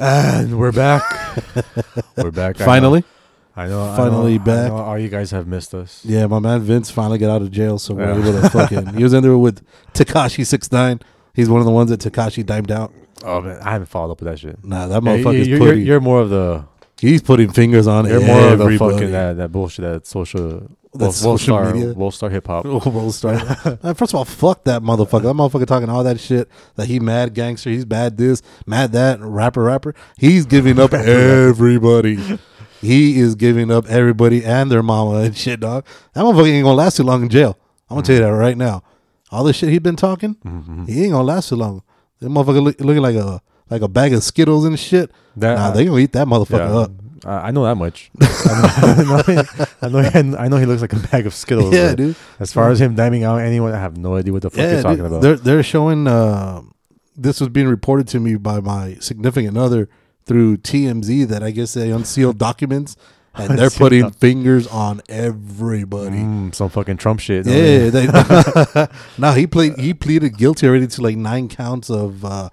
And we're back. we're back. I know- Finally, I know. I Finally know- I back. know all you guys have missed us. yeah, my man Vince finally got out of jail, so we're Yeah. able to fucking. He was in there with Tekashi six nine. He's one of the ones that Tekashi dimed out. Oh man, I haven't followed up with that shit. Nah, that Yeah, motherfucker's you're, you're more of the he's putting fingers on you're more of the fucking that, that bullshit that social That World, social star media? World star hip hop. World star. First of all, fuck that motherfucker. That motherfucker talking all that shit that he mad gangster, he's bad this, mad that, rapper, rapper. He's giving up everybody. He is giving up everybody and their mama and shit, dog. That motherfucker ain't gonna last too long in jail. I'm gonna tell you that right now. All this shit he been talking, Mm-hmm. he ain't gonna last too long. That motherfucker look, looking like a like a bag of Skittles and shit. That- nah, they gonna eat that motherfucker Yeah, up. I I know that much. I know, I know, he, I know he looks like a bag of Skittles. Yeah, dude. As far as him diming out anyone, I have no idea what the fuck you're talking dude, about. they're they're showing. Uh, this was being reported to me by my significant other through TMZ that I guess they unsealed documents and they're putting fingers on everybody. Mm, some fucking Trump shit. Yeah, they, now he played. He pleaded guilty already to like nine counts of uh,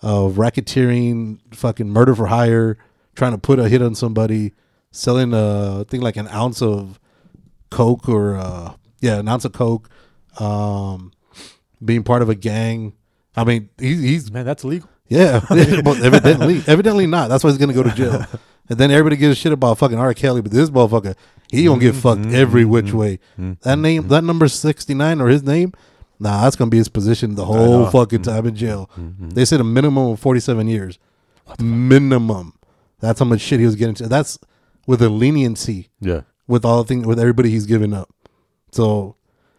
of racketeering, fucking murder for hire, trying to put a hit on somebody, selling a I think like an ounce of coke or uh, yeah, an ounce of coke, um, being part of a gang. I mean, he's, he's man, that's illegal. yeah, evidently, evidently not. That's why he's gonna go to jail. And then everybody gives a shit about fucking R. Kelly, but this motherfucker, he gonna get mm-hmm. fucked every which mm-hmm. way. Mm-hmm. That name, that number sixty nine or his name, nah, that's gonna be his position the whole fucking time in jail. They said a minimum of forty seven years, minimum. That's how much shit he was getting to. That's with a leniency Yeah. with all the things with everybody he's giving up. So,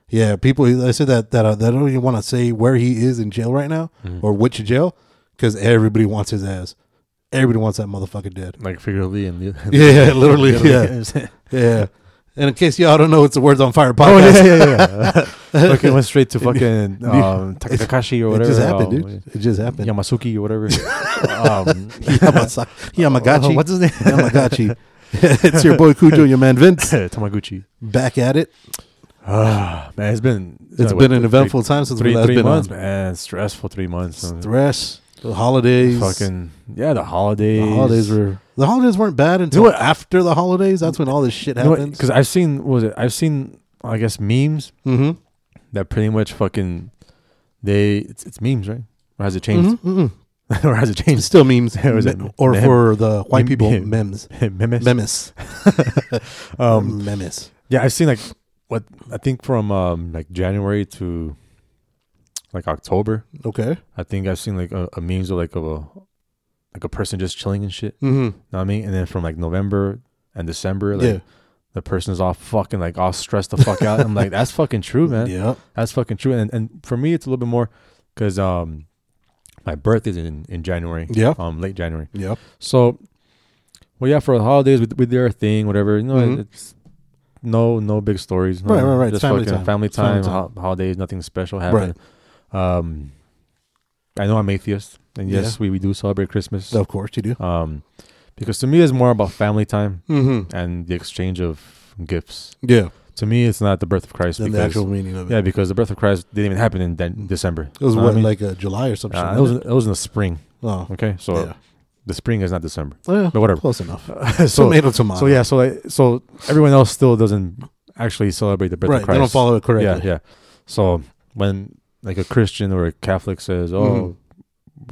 yeah, people. I said that that uh, that don't even want to say where he is in jail right now or which jail because everybody wants his ass. Everybody wants that motherfucker dead. Like figuratively and Yeah, yeah, literally, yeah, yeah. And in case y'all don't know, it's the Words on Fire podcast. Oh podcast. yeah, yeah, yeah. fucking went straight to fucking um, Tekashi or It whatever. just happened, um, dude. It just happened. Yamasuki or whatever. um, Yamasa- Yamagachi. Oh, what's his name? Yamagachi. it's your boy Kujo, your man Vince, Tamaguchi. back at it. Ah, man, it's been It's what, been an three- eventful time since three we last three been months, on. man. Stressful three months. Stress, the holidays, Fucking yeah, the holidays. The holidays were the holidays weren't bad until what? after the holidays. That's when all this shit happens. because I've seen what was it I've seen I guess memes mm-hmm. that pretty much fucking they it's, it's memes right or has it changed Mm-hmm. or has it It's changed still memes, Or is it or mem- for the white mem- people, mem- memes, memes memes, um memes. yeah I've seen like what I think from um like January to like October Okay. I think I've seen like a, a memes of like of a like a person just chilling and shit Mm-hmm. know what I mean and then from like November and December like Yeah. the person is all fucking like all stressed the fuck out I'm like that's fucking true man Yeah. That's fucking true. And and for me, it's a little bit more because um, my birthday's in in January. Yeah. Um, late January. Yeah. So, well, yeah, for the holidays, we we did our thing, whatever. You know, Mhm. it's no no big stories. no- Right, right, right. Just family fucking time. family It's family time. time. ho- holidays, nothing special happened. Um, I know I'm atheist, and yes, we, we do celebrate Christmas. Of course you do. Um, because to me, it's more about family time Mm-hmm. and the exchange of gifts. Yeah. To me, it's not the birth of Christ. Then the actual meaning of it. yeah, because the birth of Christ didn't even happen in de- December. It was Know I mean? like uh, July or something. Uh, it was it was in the spring. Oh. Okay, so yeah. the spring is not December, Well, but whatever. Close enough. so tomato, tomato. so yeah, so like, so everyone else still doesn't actually celebrate the birth Right. of Christ. They don't follow it correctly. Yeah, yeah. So when like a Christian or a Catholic says, "Oh,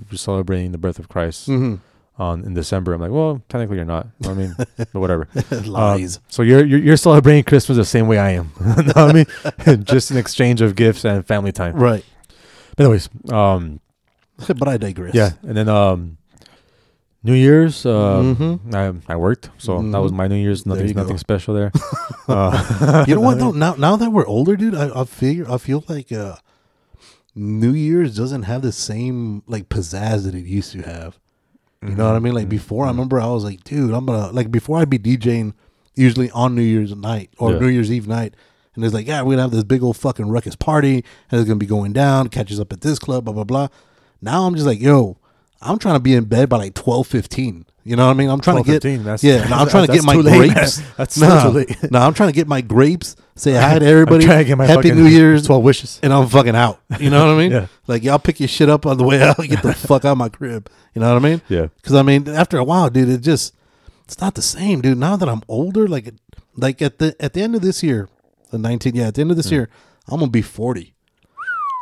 we're celebrating the birth of Christ Mm-hmm. on in December," I'm like, "Well, technically you're not. I mean, but whatever." Lies. Um, so you're, you're you're celebrating Christmas the same way I am. know what I mean? Just an exchange of gifts and family time. right. But anyways, um, but I digress. Yeah, and then um, New Year's, uh, Mhm. I I worked, so that was Mhm. my New Year's. Nothing nothing special there. uh, you know what though? Now now that we're older, dude, I, I figure I feel like uh New Year's doesn't have the same like pizzazz that it used to have. You know what I mm-hmm. mean? Like mm-hmm. before, I mm-hmm. remember I was like, dude, I'm gonna like before I'd be DJing usually on New Year's night or Yeah. New Year's Eve night, and it's like, yeah, we're gonna have this big old fucking ruckus party, and it's gonna be going down, catches up at this club, blah blah blah. Now I'm just like, yo, I'm trying to be in bed by like twelve fifteen. You know what I mean? I'm trying to get 12:15, that's- yeah. No, I'm trying to get my late, grapes. man. That's no, late. no, I'm trying to get my grapes. Say hi to everybody. I'm trying to get my Happy New Year's, twelve wishes. and I'm fucking out. You know what I mean? Yeah. Like y'all pick your shit up on the way out. Get the fuck out of my crib. You know what I mean? Yeah. Because I mean, after a while, dude, it just it's not the same, dude. Now that I'm older, like like at the at the end of this year, the 19, yeah, at the end of this year, I'm gonna be 40.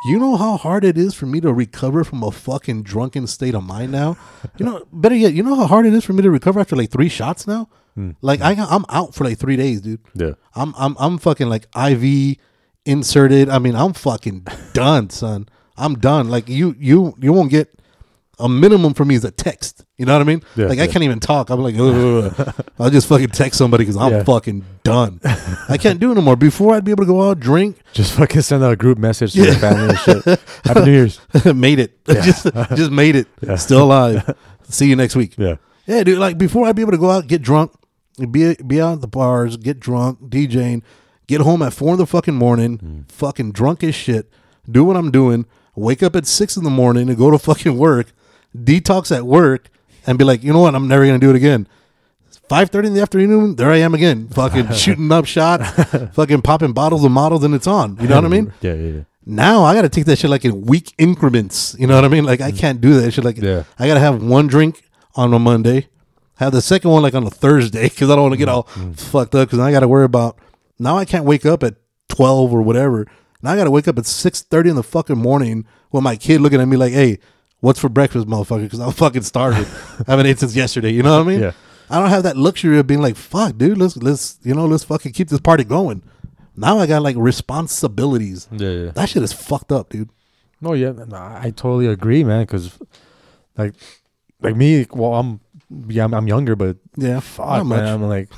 You know how hard it is for me to recover from a fucking drunken state of mind now. You know, better yet, you know how hard it is for me to recover after like three shots now. Hmm. Like I I'm out for like three days, dude. Yeah. I'm I'm I'm fucking like IV inserted. I mean, I'm fucking done, son. I'm done. Like you you you won't get a minimum for me is a text. You know what I mean? Yeah, like I can't even talk. I'm like, I'll just fucking text somebody because I'm Yeah. fucking done. I can't do it no more. Before I'd be able to go out drink, Just fucking send out a group message to your family and shit. Happy New Year's. made it. just just made it. Yeah. Still alive. See you next week. Yeah. Yeah, dude. Like before, I'd be able to go out, get drunk, be be out at the bars, get drunk, DJing, get home at four in the fucking morning, mm. fucking drunk as shit, do what I'm doing, wake up at six in the morning and go to fucking work, detox at work, and be like, you know what? I'm never gonna do it again. Five thirty in the afternoon, there I am again, fucking shooting up shot, fucking popping bottles of models, and it's on. You know what I mean? Yeah, yeah, yeah. Now I got to take that shit like in week increments. You know what I mean? Like I mm. can't do that shit. Like Yeah. I got to have one drink on a Monday, have the second one like on a Thursday because I don't want to get mm, all mm. fucked up because I got to worry about. Now I can't wake up at twelve or whatever. Now I got to wake up at six thirty in the fucking morning with my kid looking at me like, "Hey, what's for breakfast, motherfucker?" Because I'm fucking starving. I haven't ate since yesterday. You know what I mean? Yeah. I don't have that luxury of being like, "Fuck, dude, let's let's you know let's fucking keep this party going." Now I got like responsibilities. Yeah, yeah. That shit is fucked up, dude. No, yeah, no, I totally agree, man. Because, like, like me, well, I'm, yeah, I'm, I'm younger, but Yeah, fuck, man. I'm like,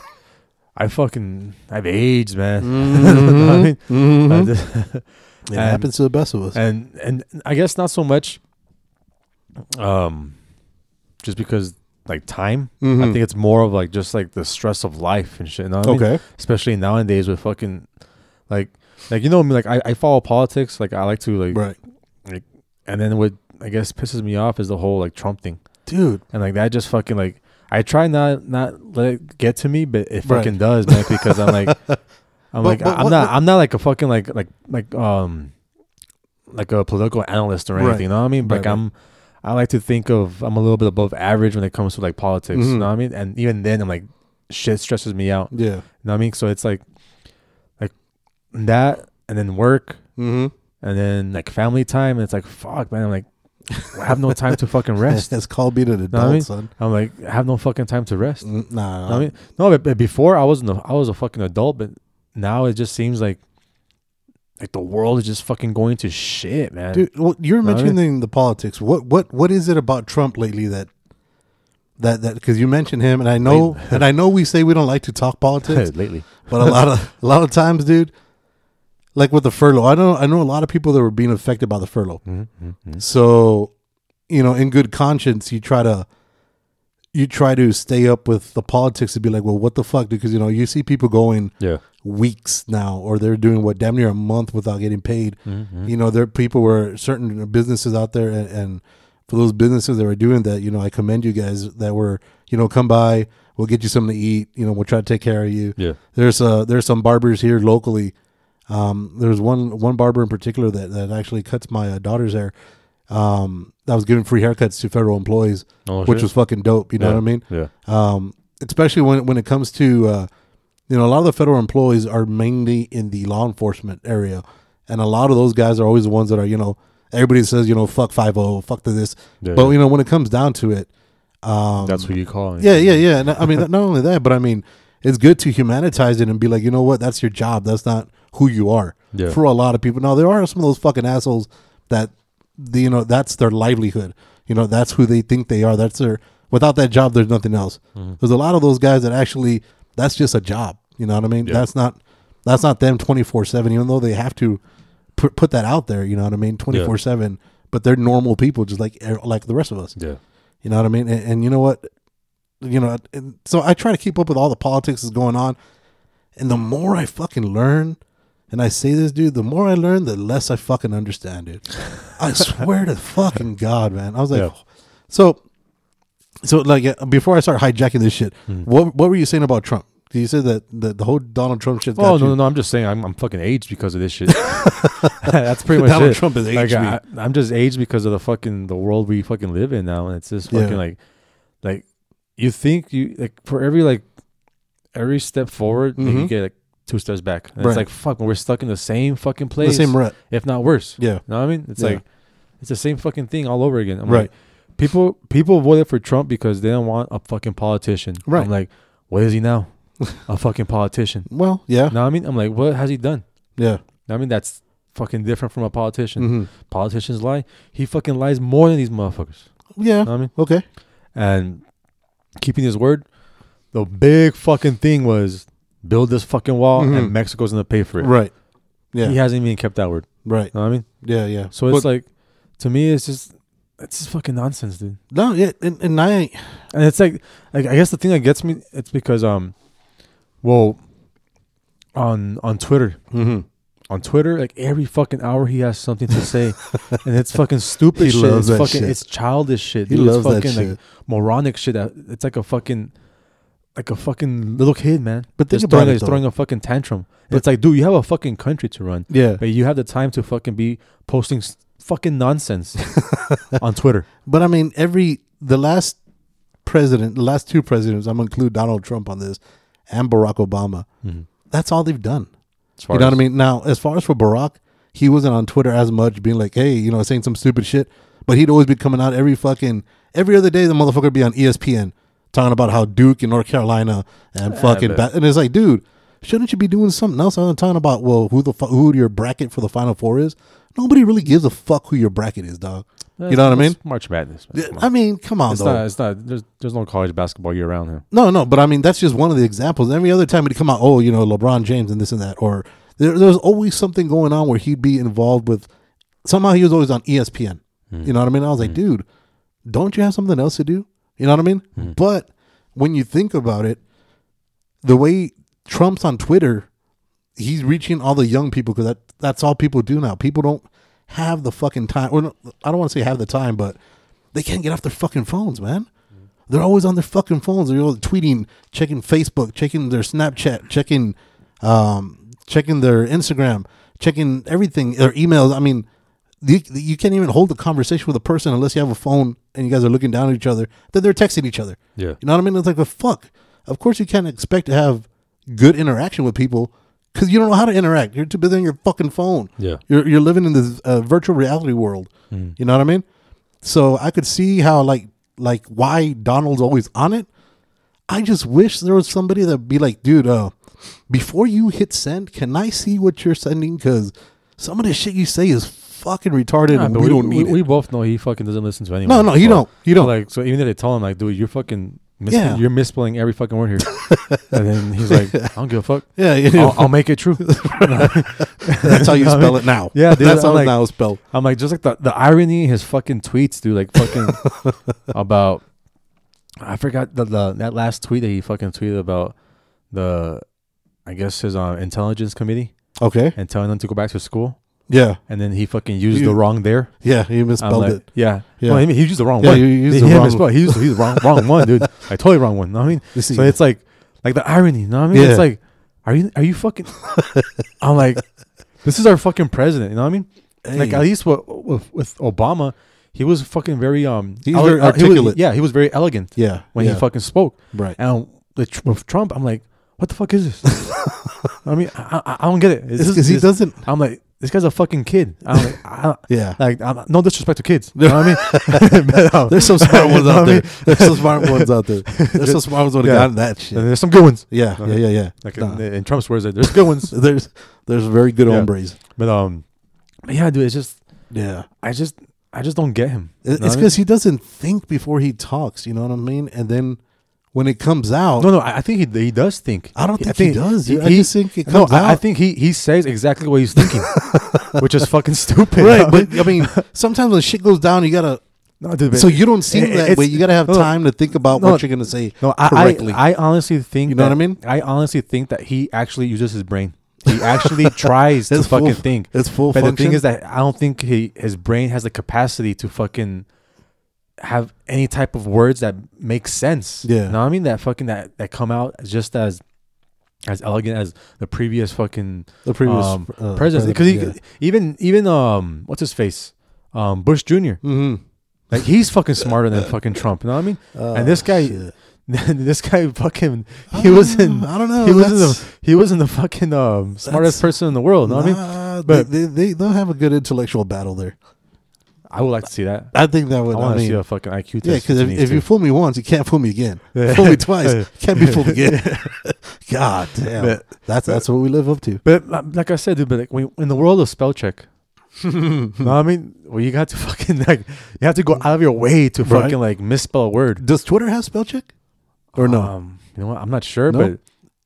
I fucking, I've aged, man. What I mean? Mhm. I just- It and- happens to the best of us. and and I guess not so much, um, just because like time. I Mhm. think it's more of like just like the stress of life and shit. You know what I mean? okay. especially nowadays with fucking like like you know me like I, I follow politics like I like to like Right. and then what I guess pisses me off is the whole like Trump thing Dude. and like that just fucking like I try not not let it get to me but it Right. fucking does man because I'm like I'm But- like but I'm what- not what- I'm not like a fucking like like like um like a political analyst or anything Right. you know what I mean Right, like right. I'm I like to think of I'm a little bit above average when it comes to like politics you Mhm. know what I mean and even then I'm like shit stresses me out Yeah. you know what I mean? So it's like, like that, and then work, Mm-hmm. and then like family time. And it's like, fuck, man. I'm like, I have no time to fucking rest. That's called being an I adult, mean? son. I'm like, I have no fucking time to rest. You Mm, Nah. know what I mean, no, but, but before I wasn't, a, I was a fucking adult, but now it just seems like, like the world is just fucking going to shit, man. Dude, well, you're No, I mean- mentioning the politics. What what what is it about Trump lately that that that because you mentioned him and I know and I know we say we don't like to talk politics, Lately, but a lot of a lot of times, dude, like with the furlough, I don't know I know a lot of people that were being affected by the furlough. mm-hmm. So, you know, in good conscience, you try to you try to stay up with the politics to be like, well, what the fuck? Because you know, you see people going yeah, weeks now, or they're doing what damn near a month without getting paid. Mhm. You know, there are people were certain businesses out there, and, and for those businesses that were doing that, you know, I commend you guys that were, you know, come by, we'll get you something to eat. You know, we'll try to take care of you. yeah, There's uh there's some barbers here locally. Um, there's one one barber in particular that that actually cuts my uh, daughter's hair. Um, that was giving free haircuts to federal employees, oh, which was fucking dope. You know Yeah, what I mean? Yeah, Um, especially when when it comes to uh, you know, a lot of the federal employees are mainly in the law enforcement area, and a lot of those guys are always the ones that are you know everybody says you know fuck five zero, fuck the this, yeah, but yeah. you know when it comes down to it, um, that's what you call it. yeah, yeah, yeah. And I mean, not only that, but I mean, it's good to humanitize it and be like, you know what, that's your job. That's not who you are. Yeah. For a lot of people, now there are some of those fucking assholes that, the, you know, that's their livelihood. You know, that's who they think they are. That's their. Without that job, there's nothing else. Mm-hmm. There's a lot of those guys that actually, that's just a job. You know what I mean? Yeah. That's not, that's not them twenty four seven. Even though they have to put, put that out there. You know what I mean? Twenty four seven. But they're normal people, just like er, like the rest of us. Yeah. You know what I mean? And, and you know what? You know, so I try to keep up with all the politics that's going on. And the more I fucking learn, and I say this, dude, the more I learn, the less I fucking understand it. I swear to fucking God, man. I was like, Yeah. so, so like uh, before I start hijacking this shit, Hmm. what what were you saying about Trump? Do you said that the, the whole Donald Trump shit. Oh no, no, no! I'm just saying I'm, I'm fucking aged because of this shit. That's pretty much Donald it. Trump is like, aged me. I, I'm just aged because of the fucking the world we fucking live in now, and it's just fucking Yeah. like, like you think you like for every like every step forward, like, you get like two steps back. And Right. It's like fuck, we're stuck in the same fucking place, The same rut. if not worse. Yeah. You know what I mean? It's Yeah. like it's the same fucking thing all over again. I'm Right. like, people people voted for Trump because they don't want a fucking politician. Right. I'm like, what is he now? a fucking politician. Well, yeah, Know what I mean? I'm like, what has he done? yeah. I mean, that's fucking different from a politician. hmm Politicians lie. He fucking lies more than these motherfuckers. Yeah. Know what I mean? Okay. And keeping his word, the big fucking thing was build this fucking wall Mhm. and Mexico's gonna pay for it. Right. Yeah. He hasn't even kept that word. Right. Know what I mean? Yeah. Yeah. So it's But- like, to me, it's just, it's just fucking nonsense, dude. no. Yeah. And, and I. And it's like, like I guess the thing that gets me, it's because, um, well, on on Twitter, Mm-hmm. on Twitter, like every fucking hour he has something to say, and it's fucking stupid He shit. It's that fucking, shit. it's childish shit. He loves it's that fucking shit. like moronic shit. That it's like a fucking, like a fucking little kid, man. But think about throwing, it, he's throwing a fucking tantrum. But- it's like, dude, you have a fucking country to run, Yeah. but you have the time to fucking be posting s- fucking nonsense on Twitter. But I mean, every the last president, the last two presidents, I'm gonna include Donald Trump on this, and Barack Obama. Mhm. That's all they've done. You know what I mean? Now, as far as for Barack, he wasn't on Twitter as much, being like, "Hey, you know, saying some stupid shit." But he'd always be coming out every fucking every other day. The motherfucker would be on ESPN talking about how Duke and North Carolina and fucking ba- and it's like, dude, shouldn't you be doing something else? I'm talking about well, who the fu- who your bracket for the Final Four is. Nobody really gives a fuck who your bracket is, dog. You know what I mean? March Madness. man. I mean, come on, it's though. not. It's not. There's there's no college basketball year round here. No, no, but I mean that's just one of the examples. Every other time he'd come out, oh, you know, LeBron James and this and that, or there, there's always something going on where he'd be involved with. Somehow he was always on ESPN. You hmm. know what I mean? I was like, hmm. dude, don't you have something else to do? You know what I mean? But when you think about it, the way Trump's on Twitter, he's reaching all the young people because that that's all people do now. People don't have the fucking time. Or no, I don't want to say have the time, but they can't get off their fucking phones, man. They're always on their fucking phones. They're always tweeting, checking Facebook, checking their Snapchat, checking, um, checking their Instagram, checking everything, their emails. I mean, you, you can't even hold a conversation with a person unless you have a phone and you guys are looking down at each other. Then they're texting each other. Yeah. You know what I mean? It's like, the fuck. Of course, you can't expect to have good interaction with people because you don't know how to interact. You're too busy on your fucking phone. Yeah. You're you're living in this uh, virtual reality world. You know what I mean? So I could see how like like why Donald's always on it. I just wish there was somebody that'd be like, dude, uh, before you hit send, can I see what you're sending? Because some of the shit you say is fucking retarded, Nah, and but we, don't need we, we both know he fucking doesn't listen to anyone. No, no, he So- don't. He don't. Like, so even if they tell him, like, dude, you're fucking, mis- Yeah. you're misspelling every fucking word here, and then he's like, I don't give a fuck. yeah, know, I'll, I'll make it true. that's how you spell it now. Yeah, dude, that's I'm how like- it's now spelled. I'm like, just like the, the irony in his fucking tweets, dude. Like, fucking about, I forgot the, the that last tweet that he fucking tweeted about the, I guess his uh, intelligence committee Okay. and telling them to go back to school, Yeah. and then he fucking used You- the wrong there. Yeah. He misspelled like, it. Yeah, Yeah. No, I mean, he used the wrong Yeah, one. you used he the wrong- misspell. He used, he used the wrong, wrong one, dude. I totally wrong one. Know what I mean, see- so it's like, like the irony. You know what I mean? Yeah. It's like, are you, are you fucking? I'm like, this is our fucking president. You know what I mean? Like at least with, with with Obama, he was fucking very um. He's ele- very uh, he was- articulate. yeah, he was very elegant yeah. when yeah. he fucking spoke. right. And with, with Trump, I'm like, what the fuck is this? I mean, I, I, I don't get it. Is It's this- because he doesn't. I'm like, this guy's a fucking kid. I'm like, I, Yeah. like I'm, no disrespect to kids. You know what I mean? But, um, There's some smart ones out there. There's some smart ones out there. There's some smart ones that Yeah. gotten that shit. And there's some good ones. Yeah, yeah, yeah, yeah. Like Nah. in, in Trump's words, there's good ones. there's there's very good Yeah. hombres. But um, yeah, dude, it's just Yeah, I just I just don't get him. It- it's what I mean? because he doesn't think before he talks. You know what I mean? And then when it comes out, No, no, I I think he he does think. I don't think he does, dude. I just think it no, comes I, I think he he says exactly what he's thinking, which is fucking stupid. right? But I mean, sometimes when shit goes down, you gotta. no, dude, So you don't seem it- that way. You gotta have no, time to think about no, what you're gonna say No, I, correctly. I I honestly think You know what I mean? I honestly think that he actually uses his brain. He actually tries to fucking full- think. it's full But the thing is that I don't think he his brain has the capacity to fucking have any type of words that make sense. Yeah. you know what I mean? That fucking that that come out just as as elegant as the previous fucking the previous um, uh, president. Because yeah. even even um what's his face um Bush Jr. mm-hmm. Like he's fucking smarter than fucking Trump. You know what I mean? Oh, and this guy, shit. this guy fucking he was in I don't know. he was in the he was in the fucking um, smartest person in the world. You know what I mean? But- they, they they they'll have a good intellectual battle there. I would like to see that. I think that would. I, want to mean, see a fucking IQ test. yeah, because if, if you fool me once, you can't fool me again. Fool me twice, can't be fooled again. God damn, But- that's that's what we live up to. But like I said, dude, but like in the world of spell check, no, I mean? Well, you got to fucking like you have to go out of your way to Right. fucking like misspell a word. Does Twitter have spell check or no? Um, you know what? I'm not sure, No? but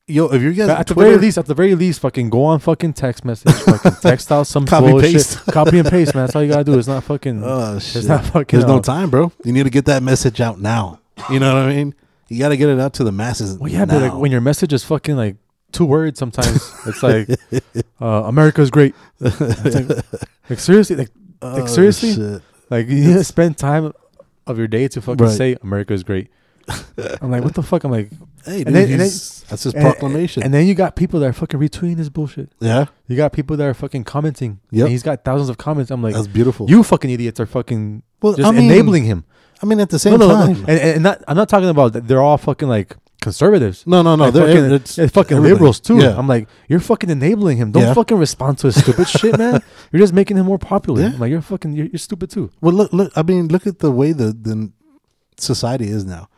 Yo, if you guys at the very least, at the very least, fucking go on fucking text message, fucking text out some Copy, bullshit, paste. copy and paste, man. That's all you gotta do. It's not fucking. oh shit, it's not fucking. there's no uh, time, bro. You need to get that message out now. You know what I mean? You got to get it out to the masses. Well, yeah, but like when your message is fucking like two words, sometimes it's like uh, America's great. Like, like seriously, like Oh, seriously? shit. like you need to spend time of your day to fucking Right. say America's great. I'm like, what the fuck? I'm like, Hey, dude, And then- and he's- that's his and- proclamation. and then you got people that are fucking retweeting his bullshit. yeah, You got people that are fucking commenting. Yep. and he's got thousands of comments. I'm like, that's beautiful. you fucking idiots are fucking well, just I mean, enabling him. I mean, at the same no, no, time, no, and, and not, I'm not talking about that. They're all fucking like conservatives. no, no, no. Like, they're fucking, it's it's fucking everybody. liberals too. Yeah. I'm like, you're fucking enabling him. Don't Yeah. fucking respond to his stupid shit, man. You're just making him more popular. Yeah. I'm like, you're fucking, you're, you're stupid too. Well, look, look. I mean, look at the way the the society is now.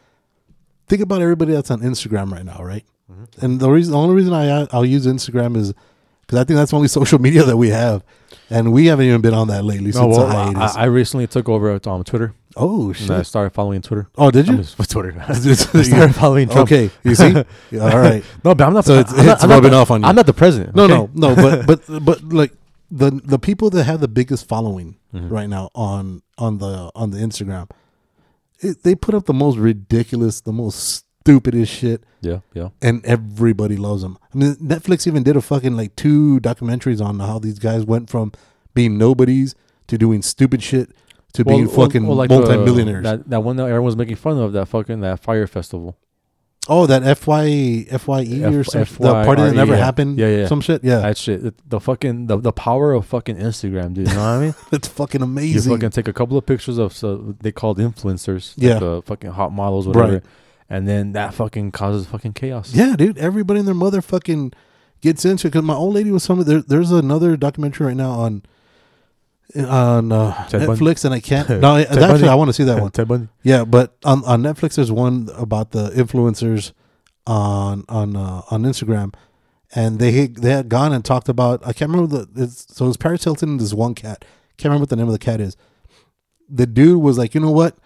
Think about everybody that's on Instagram right now, right? Mm-hmm. And the reason, the only reason I I'll use Instagram is because I think that's the only social media that we have, and we haven't even been on that lately No, since well. I, I recently took over at um, Twitter. oh And I shit! started following Twitter. Oh, did I'm you? just, with Twitter. I started following Trump. okay, you see? Yeah, All right. No, but I'm not. So it's- I'm not- it's not rubbing the- off on you. I'm not the president. No, okay? no, no. But but but like the the people that have the biggest following Mhm. right now on on the on the Instagram, it, they put up the most ridiculous, the most stupidest shit, Yeah, yeah. and everybody loves them. I mean, Netflix even did a fucking like two documentaries on how these guys went from being nobodies to doing stupid shit to being fucking the- uh, multimillionaires. that that one that everyone's making fun of. That fucking that Fyre Festival. Oh, that FY FYE or F- something, the party that never yeah. happened. Yeah, yeah. some shit. Yeah, That shit. The, fucking the, the power of fucking Instagram, dude. You know what I mean? it's fucking amazing. You fucking take a couple of pictures of so they called influencers, like Yeah. the fucking hot models, whatever, Right. and then that fucking causes fucking chaos. Yeah, dude. Everybody and their mother fucking gets into it. Because my old lady was some. There, there's another documentary right now on on uh. Netflix, and I can't. No, I- actually, Bundy. I want to see that one. Ted Bundy. Yeah, but on on Netflix, there's one about the influencers on on uh, on Instagram, and they had- they had gone and talked about. I can't remember the. It's, so it was Paris Hilton and this one cat. Can't remember what the name of the cat is. The dude was like, you know what?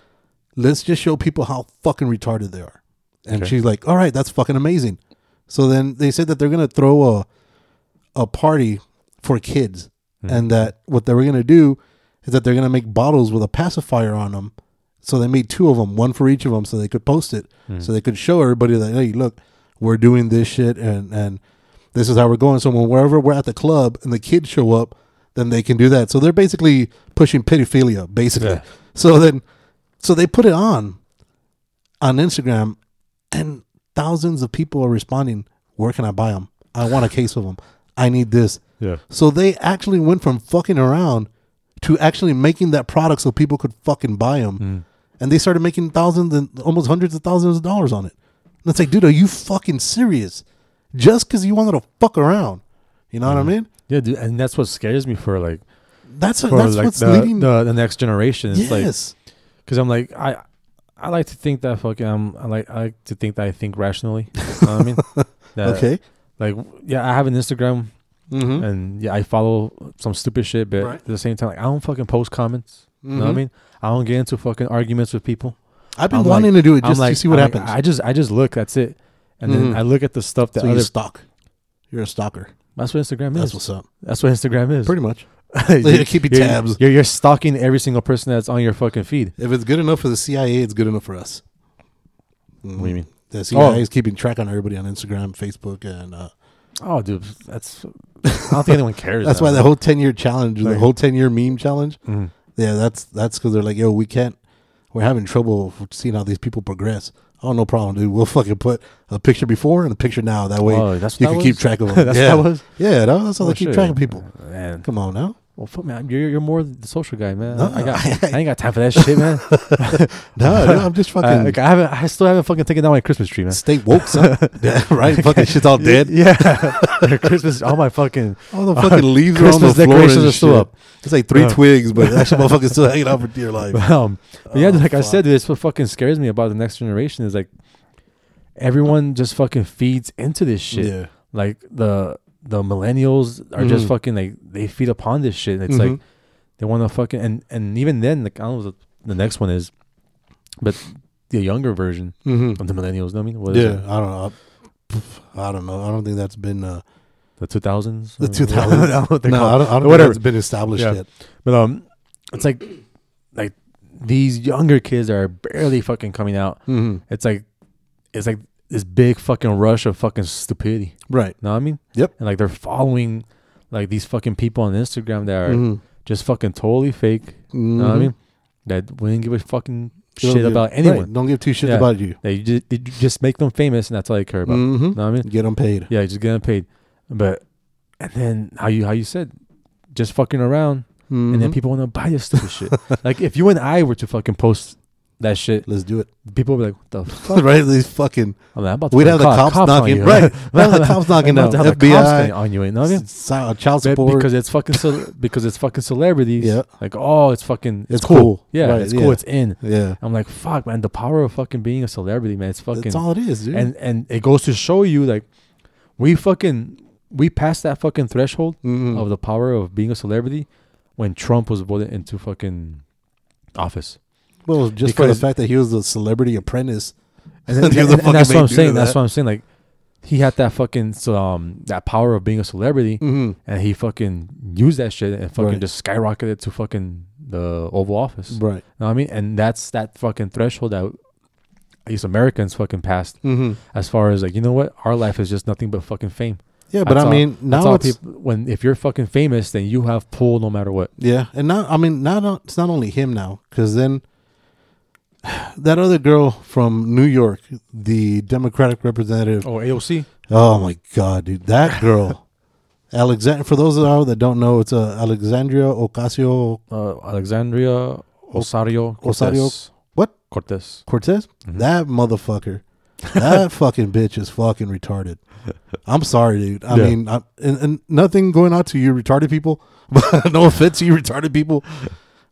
Let's just show people how fucking retarded they are. And Okay. she's like, all right, that's fucking amazing. So then they said that they're gonna throw a a party for kids, Mhm. and that what they were gonna do is that they're gonna make bottles with a pacifier on them. So they made two of them, one for each of them, so they could post it, Mhm. so they could show everybody that hey, look, we're doing this shit, and and this is how we're going. So when wherever we're at the club and the kids show up, then they can do that. So they're basically pushing pedophilia, basically. Yeah. So then, so they put it on on Instagram, and thousands of people are responding. Where can I buy them? I want a case of them. I need this. Yeah. So they actually went from fucking around to actually making that product so people could fucking buy them. Mm. And they started making thousands and almost hundreds of thousands of dollars on it. And it's like, dude, are you fucking serious? Just because you wanted to fuck around. You know what I mean? Yeah, dude, and that's what scares me for like That's, for that's like what's the, leading. the the next generation. It's like yes. because I'm like I I like to think that fucking um, I like I like to think that I think rationally. You know what I mean? That, okay. Like yeah, I have an Instagram Mm-hmm. and yeah, I follow some stupid shit, but Right. at the same time, like I don't fucking post comments. You know what I Mhm. mean? I don't get into fucking arguments with people. I've been I'm wanting like- to do it I'm just to like- see what I'm like, happens. I just I just look. That's it. And Mhm. then I look at the stuff that so you other. stalk. You're a stalker. That's what Instagram is. That's is. what's up. That's what Instagram is. Pretty much. You're- keeping you're- tabs. You're, you're stalking every single person that's on your fucking feed. If it's good enough for the CIA, it's good enough for us. What do you mean? The CIA Oh. is keeping track on everybody on Instagram, Facebook, and uh, Oh, dude, that's. I don't think anyone cares. that's now. why the whole ten year challenge, the Like- whole ten year meme challenge. Mhm. Yeah, that's that's because they're like, yo, we can't. We're having trouble seeing how these people progress. Oh, no problem, dude. We'll fucking put a picture before and a picture now. That way, Oh, that's what you that can keep was? track of them. that's yeah. that was. Yeah, no, that's how Oh, they keep shit. track of people. Man, Come on now. Well, fuck, man, you're you're more the social guy, man. No, I got I- I ain't got time for that shit, man. No, I'm just I, fucking like, I haven't. I still haven't fucking taken down my Christmas tree, man. stay woke, son. yeah, right? fucking shit's all dead. Yeah, Christmas. All my fucking All the fucking leaves are on the Christmas floor decorations and are still shit. up. It's like three Yeah. twigs, but shit motherfucker's still hanging out for dear life. Um, but yeah, Oh, like I said, dude, it's what fucking scares me about the next generation is like everyone just fucking feeds into this shit. Yeah. Like the the millennials are just Mhm. fucking like they feed upon this shit. And It's Mhm. like they want to fucking and and even then, like I don't know what the next one is, but the younger version Mm-hmm. of the millennials. know I mean, what Yeah? I don't know. I don't know. I don't think that's been uh, The two thousands. the 2000s. no, no, I don't, I don't Whatever. it's been established Yeah. yet. But um, it's like like these younger kids are barely fucking coming out. Mm-hmm. It's like it's like this big fucking rush of fucking stupidity. Right. Know what I mean? Yep. And like they're following like these fucking people on Instagram that are Mhm. just fucking totally fake. Know what I Mhm. mean? That wouldn't give a fucking shit give- about right, anyone. Don't give two shits Yeah. about you. They just, they just make them famous, and that's all they care about. Mm-hmm. Know what I mean? Get them paid. Yeah, just get them paid. But and then how you how you said, just fucking around, and then Mhm. people want to buy this stupid shit. Like if you and I were to fucking post that shit, Let's do it. people be like, "What the fuck?" right? These fucking. I'm, like, I'm about to We'd have the cop- cops knocking. you. Right. We'd have the cops knocking down. the cops FBI. on you. You know what I mean? uh, child support. because it's fucking ce- because it's fucking celebrities. Yeah. Like oh, it's fucking it's, It's cool. cool. Yeah, Right, it's yeah. cool. It's in. yeah. I'm like fuck, man. The power of fucking being a celebrity, man. It's fucking That's all it is, dude. and and it goes to show you like we fucking we passed that fucking threshold Mhm. of the power of being a celebrity when Trump was voted into fucking office. Well, just for the because- fact that he was a celebrity apprentice. And, then, He was and- a and that's fucking what I'm big dude saying. That's that. what I'm saying. Like he had that fucking so, um that power of being a celebrity, Mm-hmm. and he fucking used that shit and fucking Right. just skyrocketed to fucking the Oval Office. Right. know what I mean? And that's that fucking threshold that these Americans fucking passed Mm-hmm. as far as like, you know what? Our life is just nothing but fucking fame. Yeah, but That's I all- mean, That's now all it's people when if you're fucking famous, then you have pull no matter what. yeah, and now I mean, now not, it's not only him now because then that other girl from New York, the Democratic representative. Oh, AOC? Oh my god, dude, that girl, Alexander. For those of you that don't know, it's uh, Alexandria Ocasio Uh, Alexandria Osario Osario- What? Cortez. Cortez. Mhm. That motherfucker, that fucking bitch is fucking retarded. I'm sorry, dude. I Yeah. mean, I, and, and nothing going out to you retarded people. no offense to you retarded people,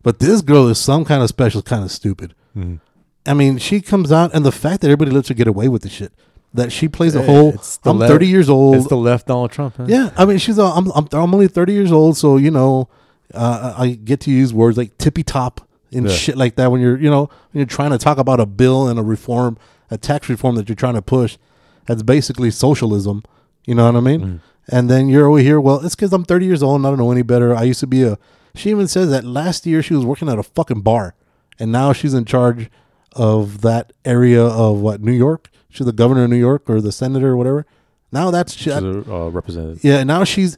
but this girl is some kind of special kind of stupid. Mhm. I mean, she comes out, and the fact that everybody lets her get away with the shit, that she plays the Eh, whole. the I'm le- 30 years old. It's the left Donald Trump. Huh? Yeah, I mean, she's. A, I'm, I'm. I'm only 30 years old, so you know, uh, I get to use words like tippy top and Yeah. shit like that when you're, you know, when you're trying to talk about a bill and a reform, a tax reform that you're trying to push. That's basically socialism. You know what I mean? Mhm. And then you're over here. Well, it's because I'm 30 years old and I don't know any better. I used to be a. She even says that last year she was working at a fucking bar, and now she's in charge of that area of what New York. She's the governor of New York or the senator or whatever. Now that's She's a uh, representative. yeah, now she's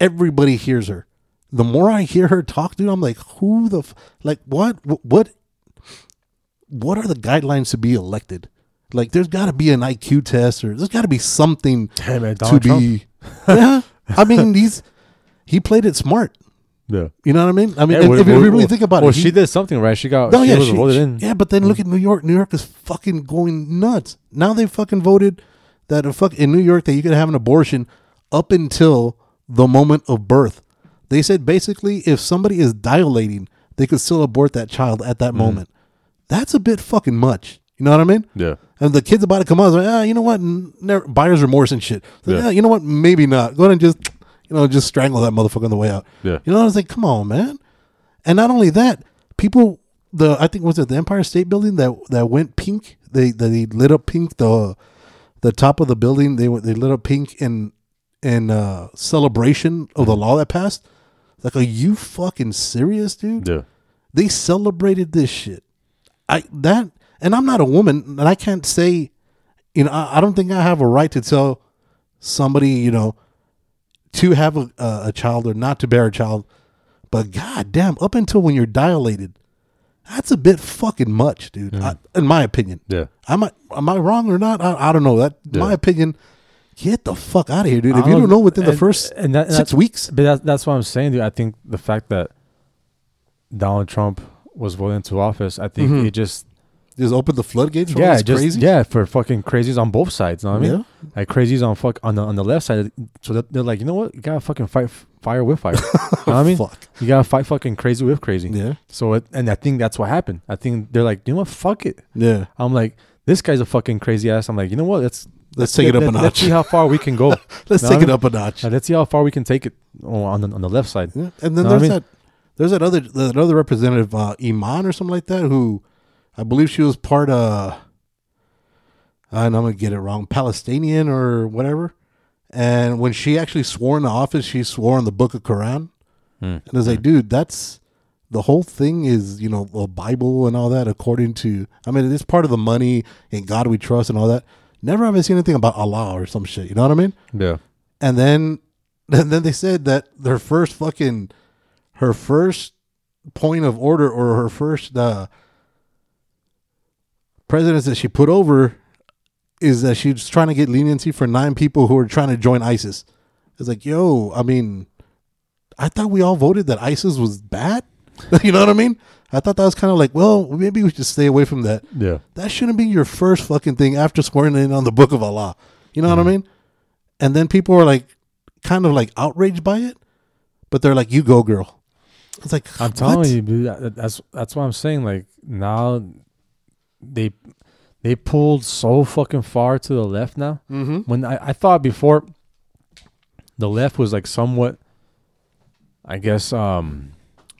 everybody hears her. The more I hear her talk, dude, I'm like, who the f- like what what what are the guidelines to be elected? Like, there's got to be an IQ test, or there's got to be something Hey man, to Trump. be. yeah, I mean, he's he played it smart. Yeah. You know what I mean? I mean, Yeah, if, if you really think about well, it, Well, she did something right. She got. no, she yeah, was she- voted she- in. yeah, but then look at New York. New York is fucking going nuts. Now they fucking voted that a fuck in New York that you could have an abortion up until the moment of birth. They said basically if somebody is dilating, they could still abort that child at that moment. That's a bit fucking much. You know what I mean? Yeah. And the kid's about to come out. Like, ah, you know what? Never, buyer's remorse and shit. Like, Yeah. "Ah, you know what? Maybe not. Go ahead and just, you know, just strangle that motherfucker on the way out. Yeah. You know, I was like, come on, man. And not only that, people the I think was it the Empire State Building that that went pink. They they lit up pink the the top of the building. They they lit up pink in in uh, celebration of the law that passed. Like, are you fucking serious, dude? Yeah. They celebrated this shit. I that and I'm not a woman and I can't say you know I, I don't think I have a right to tell somebody you know to have a, a, a child or not to bear a child. But god damn, up until when you're dilated, that's a bit fucking much, dude. I, in my opinion. Yeah. Am I am I wrong or not? I, I don't know. That my opinion. Get the fuck out of here, dude. If you don't know within the first and that, six weeks, But that's that's what I'm saying, dude. I think the fact that Donald Trump was voted into office, I think Mhm. it just just open the floodgates for yeah, just crazy. yeah for fucking crazies on both sides. You know what I mean? Yeah. Like crazies on fuck on the on the left side. So that they're like, you know what? You gotta fucking fight f- fire with fire. you know what I mean? Fuck. You gotta fight fucking crazy with crazy. Yeah. So it, and I think that's what happened. I think they're like, you know what? Fuck it. Yeah. I'm like, this guy's a fucking crazy ass. I'm like, you know what? Let's Let's take it up a notch. Let's see how far we can go. Let's Know take I it mean? up a notch. Uh, let's see how far we can take it on the on the left side. Yeah. And then Know there's that there's that other that other representative uh, Iman or something like that who I believe she was part of, and I'm gonna get it wrong Palestinian or whatever. And when she actually swore in the office, she swore in the Book of Quran. Hmm. And it's like, dude, that's the whole thing is you know the Bible and all that according to. I mean, it's part of the money and God we trust and all that. Never have I seen anything about Allah or some shit. You know what I mean? Yeah. and then and then they said that their first fucking her first point of order or her first uh presidents that she put over is that she's trying to get leniency for nine people who are trying to join ISIS. It's like, yo, I mean, I thought we all voted that ISIS was bad. you know what I mean? I thought that was kind of like, well, maybe we should stay away from that. Yeah. That shouldn't be your first fucking thing after swearing in on the book of Allah. You know what Mm-hmm. I mean? And then people are like, kind of like outraged by it, but they're like, "You go, girl." It's like I'm what? telling you, dude, that's that's what I'm saying. Like now, they they pulled so fucking far to the left now. Mm-hmm. When I, I thought before, the left was like somewhat, I guess, um,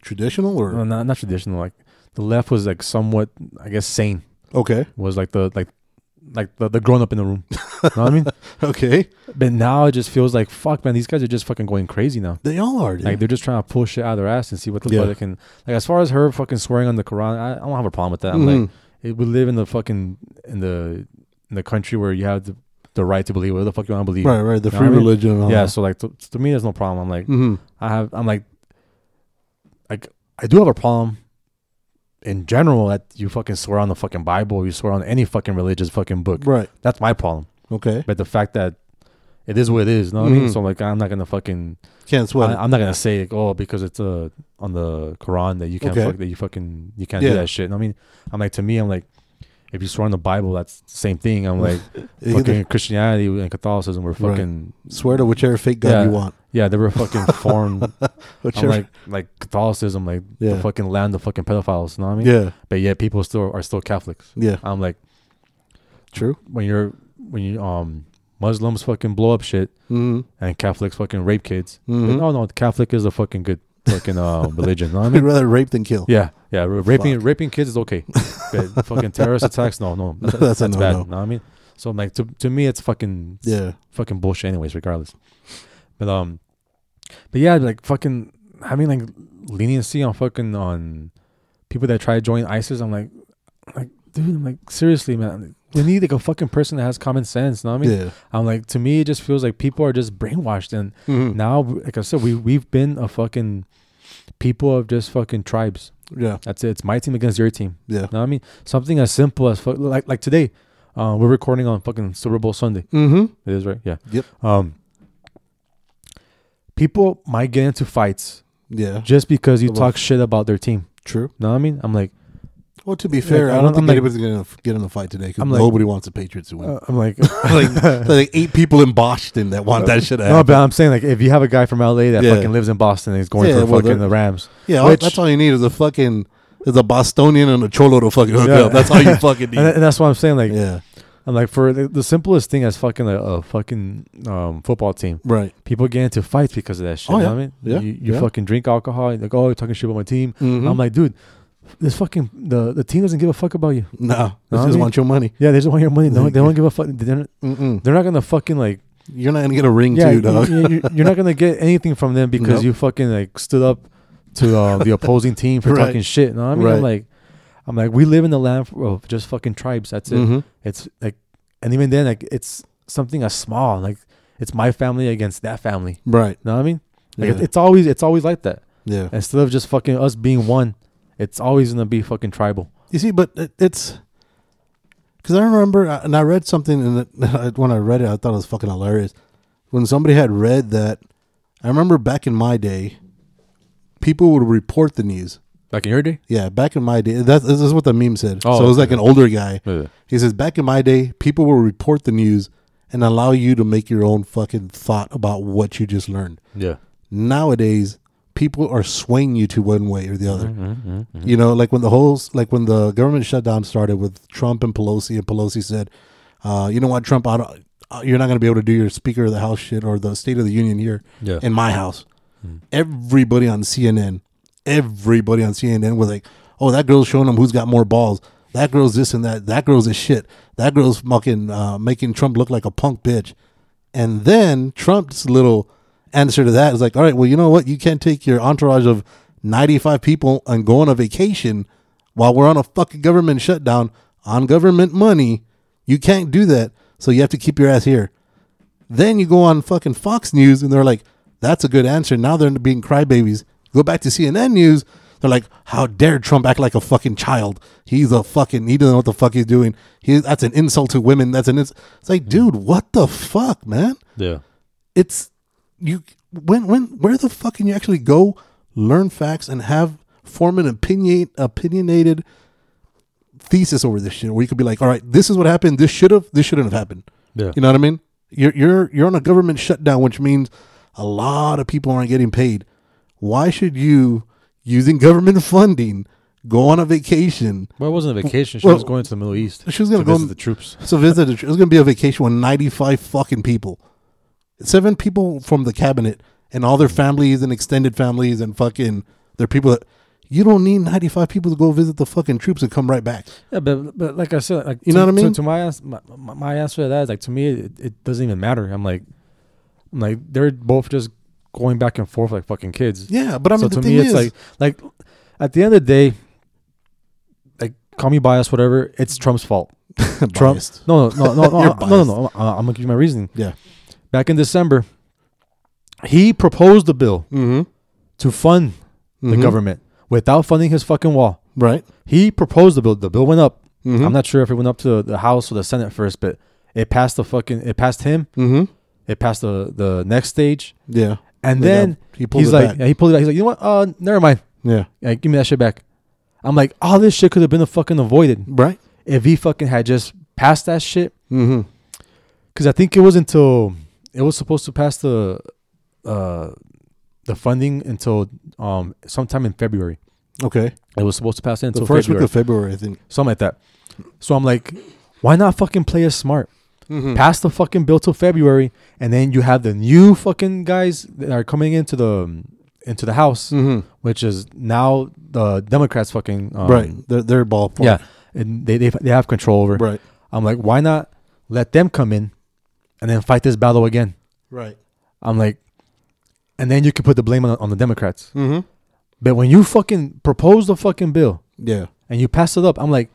Traditional or well, not not traditional. Like the left was like somewhat, I guess, sane. okay, Was like the like like the, the grown up in the room. you know what I mean? okay, But now it just feels like fuck, man. These guys are just fucking going crazy now. they all are. Dude. Like they're just trying to pull shit out of their ass and see what the Yeah. fuck they can. Like as far as her fucking swearing on the Quran, I, I don't have a problem with that. I'm Mhm. like, it, we live in the fucking in the in the country where you have the, the right to believe whatever the fuck you want to believe. right, right, the know free what I mean? religion. Yeah. that. So like to, to me, there's no problem. I'm like, Mhm. I have. I'm like, like I do have a problem. In general, that you fucking swear on the fucking Bible, you swear on any fucking religious fucking book. right, That's my problem. okay, But the fact that it is what it is, you know what I mean? Mhm. So like, I'm not gonna fucking can't sweat. I, I'm not gonna say like, oh because it's uh, on the Quran that you can't Okay. fuck, that you fucking you can't Yeah. do that shit. I mean, I'm like to me, I'm like, if you swear on the Bible, that's the same thing. I'm like, fucking Christianity and Catholicism were Right. fucking swear to whichever fake god Yeah. you want. yeah, they were fucking formed. I'm like like Catholicism, like Yeah. the fucking land of fucking pedophiles. You know what I mean? yeah, But yet people still are still Catholics. yeah, I'm like, true. when you're when you um Muslims fucking blow up shit Mm-hmm. and Catholics fucking rape kids. Mhm. No, no, Catholic is a fucking good fucking uh, religion. You know I I'd mean? rather rape than kill. Yeah, yeah. ra- Raping Fuck. raping kids is okay, but fucking terrorist attacks, no, no, that's, That's that's, bad. no-no. You know what I mean? So like to to me, it's fucking Yeah, fucking bullshit, anyways. Regardless, but um, but yeah, like fucking having like leniency on fucking on people that try to join ISIS. I'm like, like dude, I'm like seriously, man. We need like a fucking person that has common sense. You know what I mean? yeah. I'm like, to me, it just feels like people are just brainwashed and Mhm. now like i said we we've been a fucking people of just fucking tribes Yeah, that's it it's my team against your team yeah. you know what i mean something as simple as fuck, like like today uh we're recording on fucking super bowl sunday Mm-hmm. it is right yeah Yep. um people might get into fights Yeah, just because you talk shit about their team true. you know what i mean i'm like Well, to be fair, Like, I don't think I'm like- anybody's gonna get in the fight today because like- nobody wants the Patriots to win. uh, i'm like like, like eight people in Boston that want that shit to no but i'm saying like if you have a guy from la that Yeah. fucking lives in boston and he's going Yeah, for well, fucking the rams yeah, which- that's all you need is a fucking is a Bostonian and a Cholo to fucking hook Yeah. up. That's all you fucking need. and, and that's what i'm saying like yeah, I'm like for the, the simplest thing as fucking a, a fucking um, football team. right. People get into fights because of that shit. Oh, you know yeah. what I mean? Yeah. You, you fucking drink alcohol. You're like, oh, you're talking shit about my team. Mhm. I'm like, dude, this fucking the the team doesn't give a fuck about you. No, they just mean- want your money. Yeah, they just want your money. They don't, they don't give a fuck. They're not, they're not gonna fucking like. You're not gonna get a ring Yeah, too, you- dog. you- you're, you're not gonna get anything from them because Nope. you fucking like stood up to uh, the opposing team for Right. talking shit. No, I mean, Right. I'm like, I'm like, we live in the land of just fucking tribes. That's it. Mhm. It's like, and even then, like, it's something as small. Like, it's my family against that family. Right. You know what I mean? Like, Yeah. it- it's always, it's always like that. Yeah. Instead of just fucking us being one, it's always gonna be fucking tribal. You see, but it, it's because I remember, uh, and I read something, and when I read it, I thought it was fucking hilarious. When somebody had read that, I remember back in my day, people would report the news. Back in your day. Yeah, back in my day, that's this is what the meme said. Oh, so it was okay. like an older guy. Yeah. He says, back in my day, people will report the news and allow you to make your own fucking thought about what you just learned. Yeah. Nowadays, people are swaying you to one way or the other. Mm-hmm. You know, like when the whole, like when the government shutdown started with Trump and Pelosi, and Pelosi said, uh, "You know what, Trump, I don't, uh, you're not going to be able to do your Speaker of the House shit or the State of the Union here Yeah. in my house." Hmm. Everybody on CNN, everybody on CNN was like, "Oh, that girl's showing them who's got more balls. That girl's this and that. That girl's a shit. That girl's fucking uh, making Trump look like a punk bitch." And then Trump's little answer to that is like, all right, well, you know what? You can't take your entourage of 95 people and go on a vacation while we're on a fucking government shutdown on government money. You can't do that. So you have to keep your ass here. Then you go on fucking Fox News and they're like, that's a good answer. Now they're being crybabies. Go back to CNN News. They're like, how dare Trump act like a fucking child? He's a fucking, he doesn't know what the fuck he's doing. He, that's an insult to women. That's an, ins-. it's like, dude, what the fuck, man? Yeah. it's you when when where the fuck can you actually go learn facts and have form an opinion opinionated thesis over this shit where you could be like all right this is what happened this should have this shouldn't have happened Yeah. you know what i mean you're you're you're on a government shutdown which means a lot of people aren't getting paid why should you using government funding go on a vacation Well, it wasn't a vacation. She Well, was going to the Middle East. she was gonna to go visit the troops. so visit The, it was gonna be a vacation with 95 fucking people seven people from the cabinet and all their families and extended families and fucking their people that you don't need 95 people to go visit the fucking troops and come right back Yeah, but but like I said, like You to, know what I to- mean? To, my, my my my answer to that is like to me, it, it doesn't even matter. I'm like, I'm like they're both just going back and forth like fucking kids. yeah but i mean so to me, it's like like at the end of the day, like call me biased, whatever. It's Trump's fault. Trump. No, no, no, no, no, no, no, no. I- I'm gonna give you my reasoning. yeah Back in December, he proposed a bill mm-hmm. to fund the government without funding his fucking wall. right He proposed the bill. The bill went up. mm-hmm. I'm not sure if it went up to the House or the Senate first, but it passed the fucking. It passed him. mm-hmm. It passed the the next stage, yeah and Yeah, then he pulled he's it like, back. yeah, he pulled it back. He's like, you know what? Uh, never mind. yeah Like, give me that shit back. I'm like, all this shit could have been fucking avoided right if he fucking had just passed that shit. mm-hmm. Because I think it was until it was supposed to pass the uh the funding until um sometime in February. okay It was supposed to pass it the until first February, week of february i think something like that. So I'm like, why not fucking play us smart? mm-hmm. Pass the fucking bill till February, and then you have the new fucking guys that are coming into the into the house, Mm-hmm. which is now the Democrats fucking um, right they're, they're ball Yeah, and they, they they have control over. right I'm like, why not let them come in, and then fight this battle again? right I'm like, and then you can put the blame on, on the Democrats. mm-hmm. But when you fucking propose the fucking bill yeah and you pass it up, I'm like,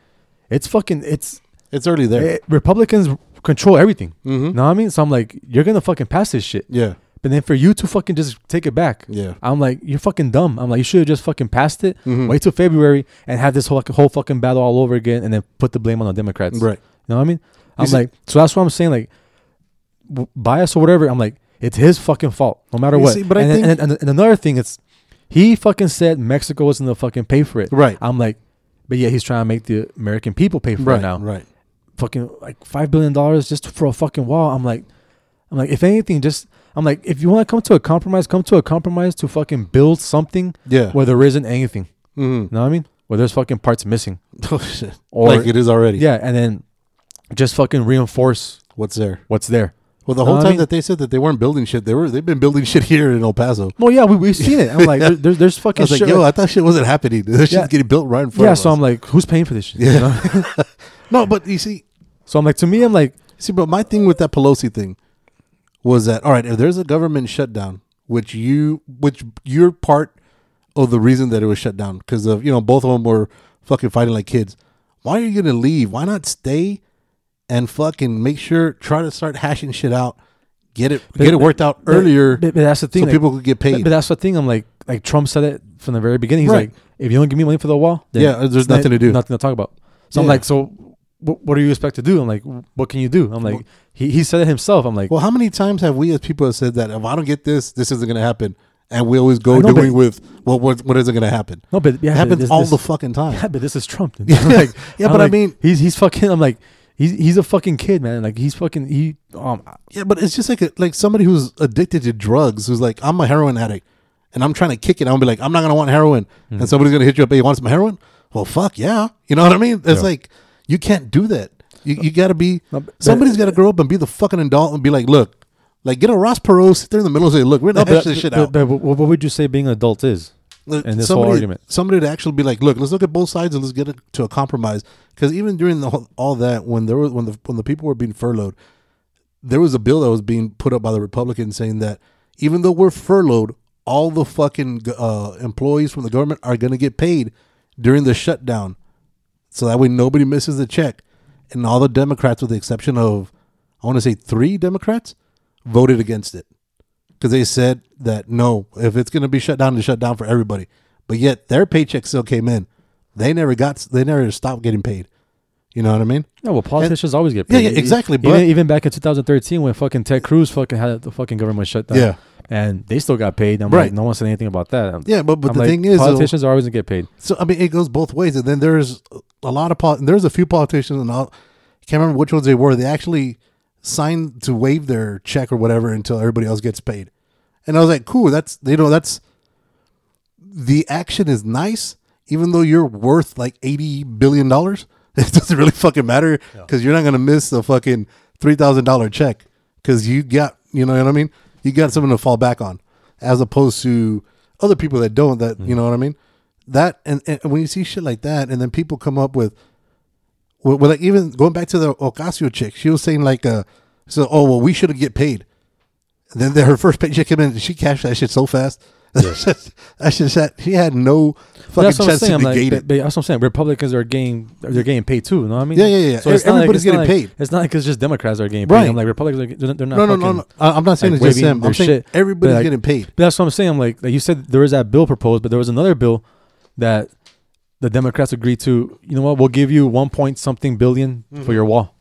it's fucking it's it's already there eh, Republicans control everything. mm-hmm. Know what I mean? So I'm like, you're gonna fucking pass this shit. yeah But then for you to fucking just take it back, yeah I'm like, you're fucking dumb. I'm like, you should have just fucking passed it. Mhm. Wait till February and have this whole whole fucking battle all over again, and then put the blame on the Democrats. right You know what I mean? I'm see- like, so that's what I'm saying. Like, bias or whatever. I'm like, it's his fucking fault, no matter You what. see, but I and, then- think- and, and, and another thing, it's he fucking said Mexico wasn't gonna fucking pay for it. right I'm like, but yeah, he's trying to make the American people pay for right it now. right Fucking like five billion dollars just for a fucking wall. I'm like, I'm like, if anything, just I'm like, if you want to come to a compromise, come to a compromise to fucking build something yeah where there isn't anything. mm-hmm. You know what I mean? Where there's fucking parts missing. oh shit Or like it is already yeah, and then just fucking reinforce what's there what's there. Well, the whole what I time mean? that they said that they weren't building shit, they were they've been building shit here in El Paso. Well, yeah, we we've seen it. I'm like, there, there's there's I fucking was like, shit. yo, I thought shit wasn't happening. This Yeah. shit's getting built right in front yeah, of so us. I'm like, who's paying for this shit? Yeah. You know? no, but you see, so I'm like, to me, I'm like, see, but my thing with that Pelosi thing was that all right, if there's a government shutdown, which you, which you're part of the reason that it was shut down because of you know both of them were fucking fighting like kids. Why are you gonna leave? Why not stay and fucking make sure try to start hashing shit out, get it But- get it worked out but- earlier, But, but that's the thing. so like- people could get paid. but that's the thing. I'm like, like Trump said it from the very beginning. He's Right. like, if you don't give me money for the wall, then Yeah, there's nothing to do. nothing to talk about. So I'm like, so what, what do you expect to do? I'm like, what can you do? I'm like, he, he said it himself. I'm like, Well, how many times have we as people have said that if I don't get this, this isn't going to happen, and we always go know, doing but- with what what what isn't going to happen? no, but yeah, it but happens this- all this- the fucking time. Yeah, but this is Trump. Yeah, like, yeah, I'm but I mean- he's he's fucking. I'm like, he's he's a fucking kid, man. Like he's fucking he. Um, Yeah, but it's just like a, like somebody who's addicted to drugs, who's like, I'm a heroin addict, and I'm trying to kick it. I'm gonna be like, I'm not gonna want heroin, Hmm. and somebody's gonna hit you up. Hey, you want some heroin? Well, fuck yeah, you know what I mean? It's Yeah. like you can't do that. You you got to be somebody's got to grow up and be the fucking adult and be like, look, like get a Ross Perot, sit there in the middle and say, look, we're no, gonna but, this shit but- out. but what, what would you say being an adult is? In this whole somebody, argument. somebody to actually be like, look, let's look at both sides and let's get it to a compromise. Because even during the whole, all that, when there was when the when the people were being furloughed, there was a bill that was being put up by the Republicans saying that even though we're furloughed, all the fucking uh, employees from the government are going to get paid during the shutdown, so that way nobody misses the check. And all the Democrats, with the exception of, I want to say three Democrats, voted against it because they said that no, if it's going to be shut down, it's shut down for everybody. But yet their paycheck still came in. They never got. They never stopped getting paid. You know what I mean? No, well, politicians always get paid. yeah, exactly, Even, but- even back in 2013, when fucking Ted Cruz fucking had the fucking government shut down, Yeah. and they still got paid. I'm Right. like, no one said anything about that. I'm- Yeah, but but I'm the like, thing is, politicians are always gonna get paid. so I mean, it goes both ways. And then there's a lot of pol- there's a few politicians, and I can't remember which ones they were. They actually signed to waive their check or whatever until everybody else gets paid. And I was like, cool. That's you know that's the action is nice, even though you're worth like eighty billion dollars. It doesn't really fucking matter because you're not gonna miss the fucking three thousand dollar check because you got you know what I mean. You got something to fall back on, as opposed to other people that don't. That mm. you know what I mean. That and, and when you see shit like that, and then people come up with, with like even going back to the Ocasio chick, she was saying like, uh, so oh well, we should get paid. And then the- her first paycheck came in, she cashed that shit so fast. that shit, that she had no fucking that's what I'm chance saying. to I'm like, negate but, it. but that's what I'm saying. Republicans are getting they're getting paid too. You know what I mean? Yeah, yeah, yeah. it's not like- Everybody's it's not getting like- paid. It's not like it's just Democrats are getting paid. Right. I'm like Republicans are they're, they're not. No, no, fucking, no, no. I- I'm not saying like, it's just waving them. I'm saying shit. everybody's But, like, getting paid. But that's what I'm saying. I'm like, like you said, there was that bill proposed, but there was another bill that the Democrats agreed to. You know what? We'll give you one point something 1000000000 for mm-hmm. your wall.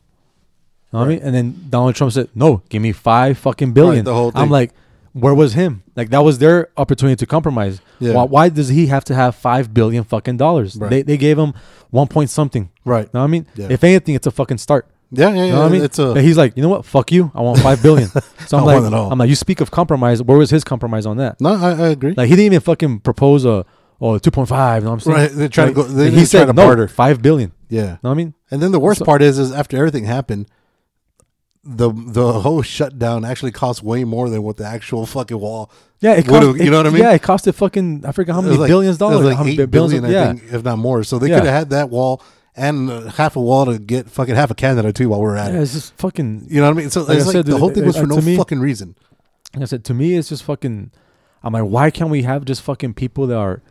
Know what I mean? And then Donald Trump said, "No, give me five fucking billion. whole I'm like, where was him? Like that was their opportunity to compromise. Yeah. Why, why does he have to have five billion fucking dollars? Right. They they gave him one point something. Right. Know what I mean? Yeah. If anything, it's a fucking start. Yeah, yeah, yeah. You know I mean? It's a but he's like, you know what? Fuck you. I want five billion. So I'm like. I'm like, you speak of compromise. Where was his compromise on that? no. I, I agree. Like he didn't even fucking propose a oh 2.5. You know what I'm saying? Right, they try to Like, go- they he said to no, barter. five billion. yeah. Know what I mean? And then the worst So- part is, is after everything happened, the the whole shutdown actually cost way more than what the actual fucking wall. Yeah, it cost, you know what I mean? Yeah, it costed fucking I forget how many like- billions it was dollars. like eight billions billion, of- I yeah. think, if not more. So they Yeah. could have had that wall and uh, half a wall to get fucking half a Canada too while we're at Yeah, it. it's just fucking. You know what I mean? So Like I it's like said, the whole thing was for to no me- fucking reason. Like I said, to me, it's just fucking. I'm like, why can't we have just fucking people that are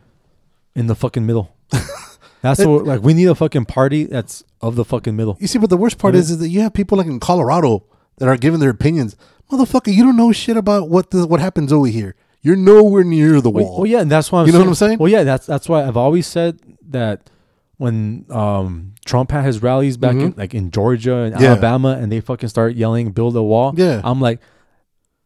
in the fucking middle? That's what like we need a fucking party that's of the fucking middle. You see, but the worst part is, is that you have people like in Colorado that are giving their opinions. Motherfucker, you don't know shit about what the, what happens over here. You're nowhere near the wall. well, yeah, and that's why I'm You know saying, what I'm saying? Well, yeah, that's that's why I've always said that when um, Trump had his rallies back in like in Georgia and Mm-hmm. Yeah. Alabama, and they fucking start yelling "build a wall," Yeah. I'm like,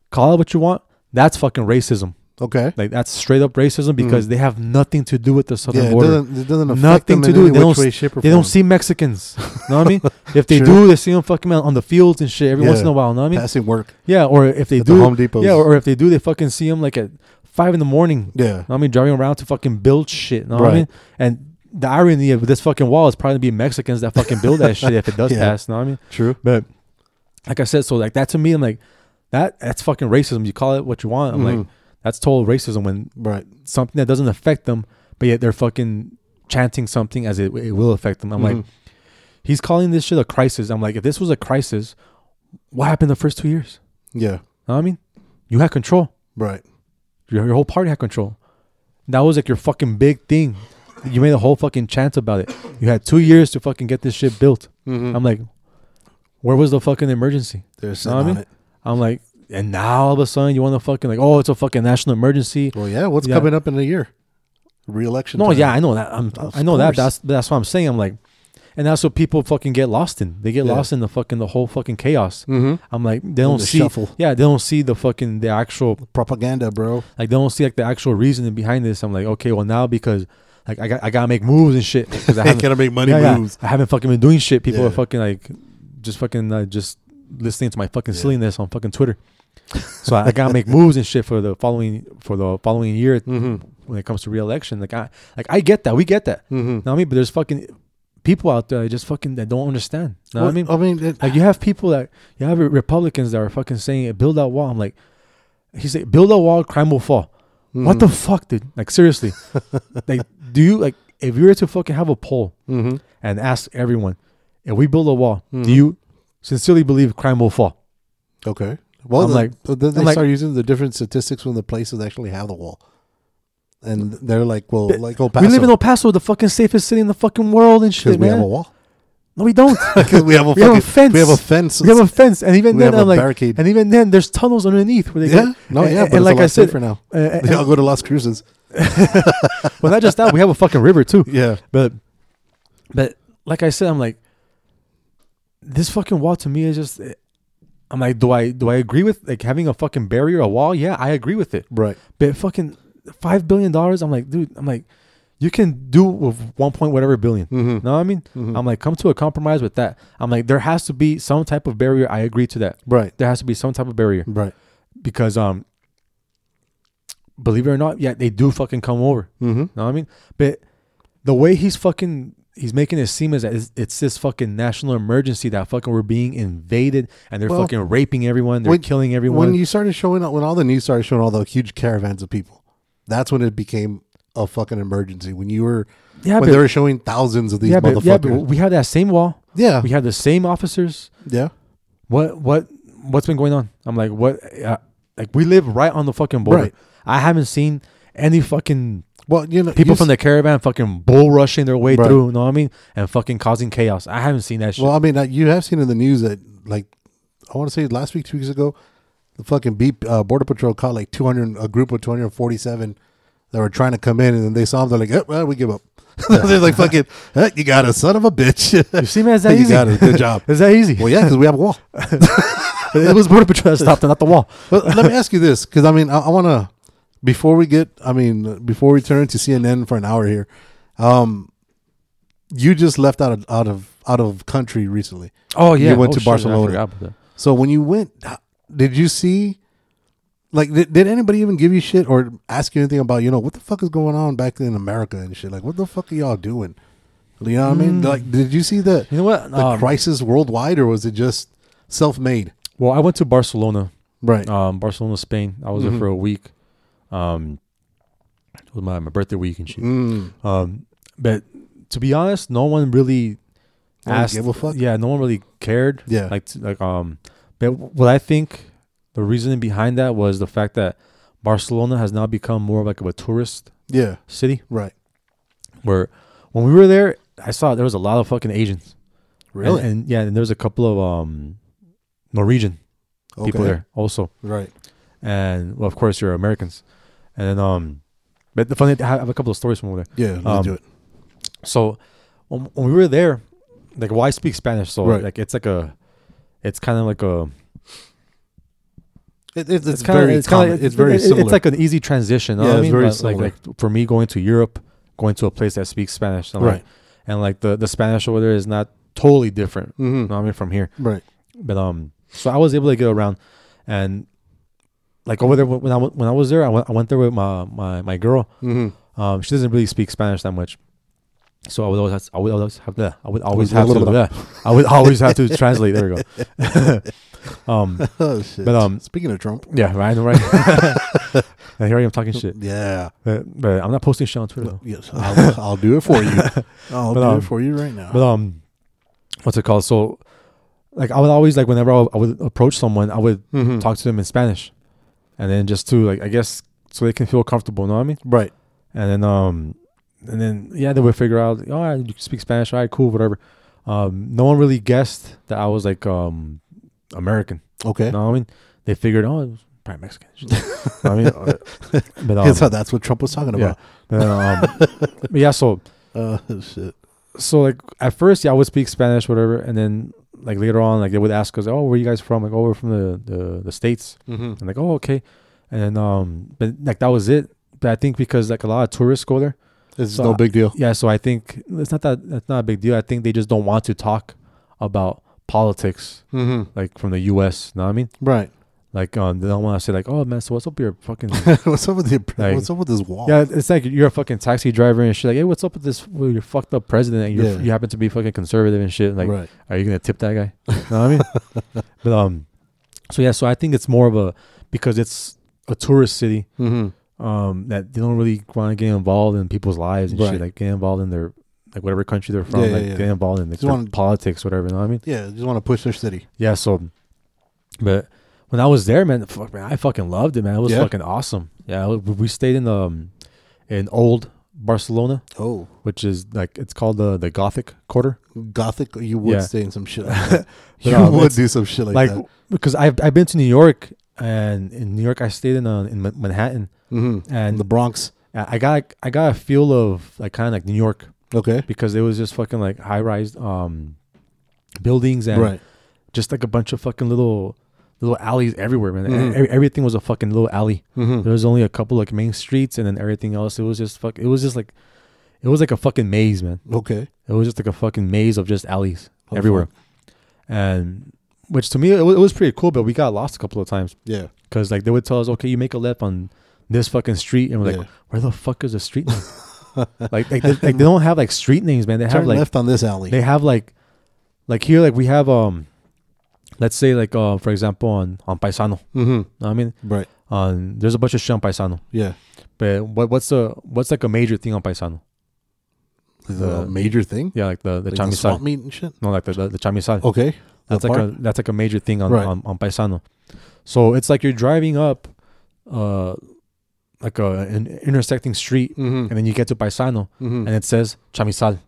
call it what you want. That's fucking racism. Okay. Like that's straight up racism because they have nothing to do with the southern Mm. Yeah, it border. doesn't, it doesn't affect Nothing them to do. They don't. way, shape, or they don't see Mexicans. know what I mean? If they do, they see them fucking out on the fields and shit every once in a while. Know what I mean? passing work. Yeah, or if they At the do, Home Depots. yeah, or if they do, they fucking see them like at five in the morning. Yeah. Know what I mean, driving around to fucking build shit. Know what I Right. mean? And the irony of this fucking wall is probably to be Mexicans that fucking build that shit if it does Yeah. pass. Know what I mean? True. But like I said, so like that to me, I'm like, that that's fucking racism. You call it what you want. I'm like, Mhm. That's total racism when Right. something that doesn't affect them, but yet they're fucking chanting something as it, it will affect them. I'm like, Mhm. he's calling this shit a crisis. I'm like, if this was a crisis, what happened the first two years? yeah. Know what I mean, you had control. Right. Your, your whole party had control. That was like your fucking big thing. You made a whole fucking chant about it. You had two years to fucking get this shit built. Mm-hmm. I'm like, where was the fucking emergency? What I mean? it. I'm like, and now all of a sudden you want to fucking like, oh, it's a fucking national emergency. Well, yeah. What's Yeah. coming up in a year? Re-election. No, time. yeah, I know that. I'm, Of I know that. That's that's what I'm saying. I'm like, and that's what people fucking get lost in. They get Yeah. lost in the fucking the whole fucking chaos. Mm-hmm. I'm like, they don't the see. shuffle. Yeah, they don't see the fucking the actual Propaganda, bro. like they don't see like the actual reasoning behind this. I'm like, okay, well now because like I got I gotta make moves and shit because I I gotta make money yeah, yeah. moves. I haven't fucking been doing shit. People Yeah. are fucking like just fucking uh, just listening to my fucking Yeah. silliness on fucking Twitter. so I, I gotta make moves and shit for the following for the following year Mm-hmm. when it comes to re-election. Like I like I get that, we get that. Mm-hmm. Know what I mean? But there's fucking people out there that just fucking that don't understand. Know what I mean? I mean, it, Like you have people that you have Republicans that are fucking saying build that wall. I'm like, he said build a wall, crime will fall. What the fuck, dude? Like seriously, like do you like if you were to fucking have a poll Mm-hmm. and ask everyone if we build a wall, do you sincerely believe crime will fall? Okay. Well, I'm the- like- then they I'm like- start using the different statistics when the places actually have the wall, and they're like, well, But like El Paso, We live in El Paso, the fucking safest city in the fucking world and because shit, we man. have a wall. No, we don't. Because we have a We have a fucking- fence. We have a fence. we have a fence, and even We then, have a I'm like, barricade. and even then, there's tunnels underneath where they yeah. go. No, yeah, but it's like a lot I said, safer now. uh, and- They all go to Las Cruces. well, not just that, we have a fucking river too. Yeah. But, but like I said, I'm like, this fucking wall to me is just. I'm like, do I do I agree with like having a fucking barrier, a wall? Yeah, I agree with it. Right. But fucking five billion dollars, I'm like, dude, I'm like, you can do with one point whatever 1000000000 Mm-hmm. Know what I mean? Mhm. I'm like, come to a compromise with that. I'm like, there has to be some type of barrier. I agree to that. Right. There has to be some type of barrier Right. because um, believe it or not, yeah, they do fucking come over. Mm-hmm. Know what I mean? But the way he's fucking he's making it seem as that it's, this fucking national emergency that fucking we're being invaded and they're Well, fucking raping everyone, they're when- killing everyone. When you started showing up, when all the news started showing all the huge caravans of people, that's when it became a fucking emergency. When you were, yeah, when but, they were showing thousands of these yeah, but, motherfuckers. yeah, but we have that same wall. yeah. We have the same officers. yeah. What what what's been going on? I'm like, what? Uh, like we live right on the fucking border. Right. I haven't seen any fucking Well, you know, people from the caravan fucking bull rushing their way Right. through. You know what I mean? And fucking causing chaos. I haven't seen that shit. Well, I mean, uh, you have seen in the news that, like, I want to say last week, two weeks ago, the fucking beep uh, border patrol caught like 200, a group of 247 that were trying to come in, and then they saw them. They're like, oh, well, we give up. They're like, fucking, "Eh, you got a son of a bitch. you see, man, is that you easy? got it. Good job. Is that easy? well, yeah, because we have a wall. it was border patrol that stopped, and not the wall. But let me ask you this, because I mean, I, I want to before we get, I mean, before we turn to CNN for an hour here, um, you just left out of out of out of country recently. Oh yeah, You went Oh, to shit, Barcelona. forgot about that. So when you went, did you see? Like, did, did anybody even give you shit or ask you anything about you know what the fuck is going on back in America and shit? Like, what the fuck are y'all doing? You know what I mean? Mm. Like, did you see the You know what? the Um, crisis worldwide or was it just self made? well, I went to Barcelona, Right. um, Barcelona, Spain. I was Mhm. there for a week. Um, it was my, my birthday week and shit. Mm. Um, but to be honest, no one really No asked. gave a fuck? Yeah, no one really cared. Yeah. like like um, but what I think the reasoning behind that was the fact that Barcelona has now become more of like of a tourist Yeah. city. Right. Where when we were there, I saw there was a lot of fucking Asians. Really. And, and yeah, and there was a couple of um Norwegian people there also, Right. and well, of course, you're Americans. And then um, but the funny, I have a couple of stories from over there. Yeah. Let's Um, do it. So when, when we were there, like, well, I speak Spanish, so Right. like it's like a, it's kind of like a, It, it's, it's, kinda- very kinda- common. It's, very it- similar. It's like an easy transition. Yeah, I it's mean? very Like- like, similar. like for me going to Europe, going to a place that speaks Spanish, like- right. and like the the Spanish over there is not totally different. Mm-hmm. know what I mean from here, Right. but um, so I was able to get around, and like over there when I when I was there, I went I went there with my my my girl. Mm-hmm. Um, she doesn't really speak Spanish that much, so I would always have, I would always have to I would always have to yeah, I would always have to translate. There we go. Um, Oh shit. But, um, speaking of Trump, yeah, right, right. and here I am talking shit, yeah. but, but I'm not posting shit on Twitter. Though. Yes, I'll, I'll do it for you. I'll But, do um, it for you right now. But um, what's it called? So, like, I would always like whenever I would, I would approach someone, I would Mhm. talk to them in Spanish, and then just to like, I guess, so they can feel comfortable. Know what I mean? right. And then um, and then yeah, they would figure out, oh, all right, you speak Spanish, all right, cool, whatever. Um, no one really guessed that I was like um American. Okay. You know what I mean? They figured, oh, was probably Mexican. You know what I mean, Uh, but um, That's that's what Trump was talking yeah, about. but, um, yeah, so Uh, shit. so like at first, yeah, I would speak Spanish, whatever, and then like later on, like they would ask us, "Oh, where you guys from?" Like, "Oh, we're from the the, the states." Mm-hmm. And like, "Oh, okay," and um, but like that was it. But I think because like a lot of tourists go there, It's So no I- big deal. yeah. So I think it's not that that's not a big deal. I think they just don't want to talk about politics Mm-hmm. like from the U.S. You know what I mean? Right. Like um, they don't want to say like, "Oh man, so what's up with your fucking." what's up with the Like- What's up with this wall? Yeah, it's like you're a fucking taxi driver and shit. Like, hey, what's up with this? You're fucked up president, and you're, Yeah. you happen to be fucking conservative and shit. Like, right. are you gonna tip that guy? you know what I mean? but um, so yeah, so I think it's more of a because it's a tourist city. Mm-hmm. Um, that they don't really want to get involved in people's lives and Right. shit. Like, get involved in their like whatever country they're from. Yeah, yeah, like, yeah. get involved in like, wanna- politics, whatever. You know what I mean? Yeah, just want to push their city. Yeah. So, but when I was there, man, fuck, man, I fucking loved it, man. It was Yeah? fucking awesome. Yeah, we- we stayed in um in old Barcelona. Oh, which is like it's called the the Gothic Quarter. Gothic. You would Yeah. stay in some shit like that. You um, would it's do some shit like, Like, that. because I've I've been to New York and in New York I stayed in uh, in Ma- Manhattan Mm-hmm. and And the Bronx. I I got I got a feel of like kind of like New York Okay. because it was just fucking like high rise um buildings and Right. just like a bunch of fucking little little alleys everywhere, man. Mhm. E- everything was a fucking little alley. Mm-hmm. There was only a couple like main streets and then everything else. It was just fuck. It was just like it was like a fucking maze, man. Okay. It was just like a fucking maze of just alleys everywhere, and which to me it was, it was pretty cool. But we got lost a couple of times Yeah. because like they would tell us, okay, you make a left on this fucking street, and we're like, where the fuck is the street name? like, like, they, like they don't have like street names, man. They have Turn like left on this alley. they have like like here like we have um let's say like uh for example on on Paisano. mm-hmm. I mean Right. on there's a bunch of shit on Paisano, Yeah. but what what's the what's like a major thing on Paisano? The The- major thing. Yeah, like the the Like the Chamizal. swamp meat and shit. no, like the the, the Chamizal. Okay. That's The like park? a that's like a major thing on, Right. on on Paisano. So it's like you're driving up, uh, like a an intersecting street, Mm-hmm. and then you get to Paisano, mm-hmm. and it says Chamizal.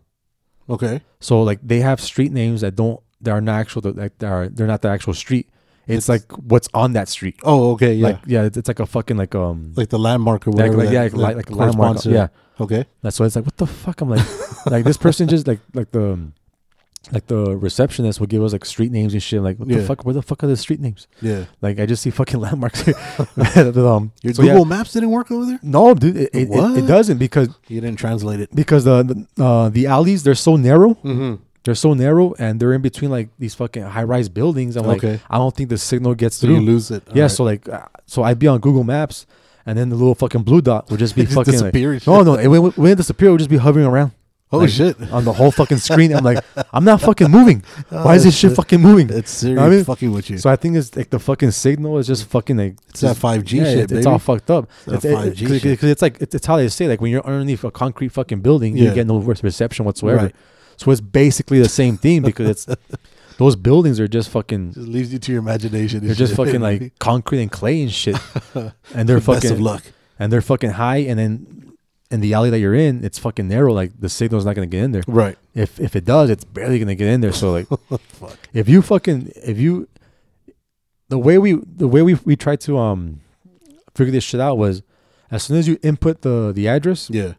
Okay. So like they have street names that don't that are not actual like they are they're not the actual street. It's, It's- like what's on that street. Oh, okay. Yeah. Like yeah, it's, it's like a fucking like um like the landmark or whatever. like, that- yeah like, like, like a landmark. to- Yeah, Okay. that's why it's like what the fuck. I'm like like this person just like like the um, like the receptionist would give us like street names and shit. Like what the fuck? Where the fuck are the street names? Yeah. Like I just see fucking landmarks here. But, um, Your so, Google yeah. Maps didn't work over there. No, dude, it, it, it, it doesn't because You didn't translate it. because the the, uh, the alleys they're so narrow. Mm-hmm. They're so narrow and they're in between like these fucking high rise buildings. I'm like, I don't think the signal gets So through. you lose it. yeah, All so like, uh, so I'd be on Google Maps and then the little fucking blue dot would just be just fucking like, disappear and no, no, it wouldn't, wouldn't disappear. It would just be hovering around Oh like, shit! on the whole fucking screen. I'm like, I'm not fucking moving. Why is this shit fucking moving? It's serious I mean, fucking with you. So I think it's like the fucking signal is just fucking like It's that 5G yeah, shit, it's, it's all fucked up. It's It's, 5G cause, shit. 'cause it's like it's, it's how they say like when you're underneath a concrete fucking building, you Yeah. get no re- reception whatsoever. Right. So it's basically the same thing because it's those buildings are just fucking just leaves you to your imagination. they're just shit. fucking like concrete and clay and shit, and they're Best of fucking luck. and they're fucking high, and then in the alley that you're in, it's fucking narrow. Like the signal's not gonna get in there. Right. If if it does, it's barely gonna get in there. So like, Fuck. if you fucking if you the way we the way we we tried to um figure this shit out was as soon as you input the the address, Yeah.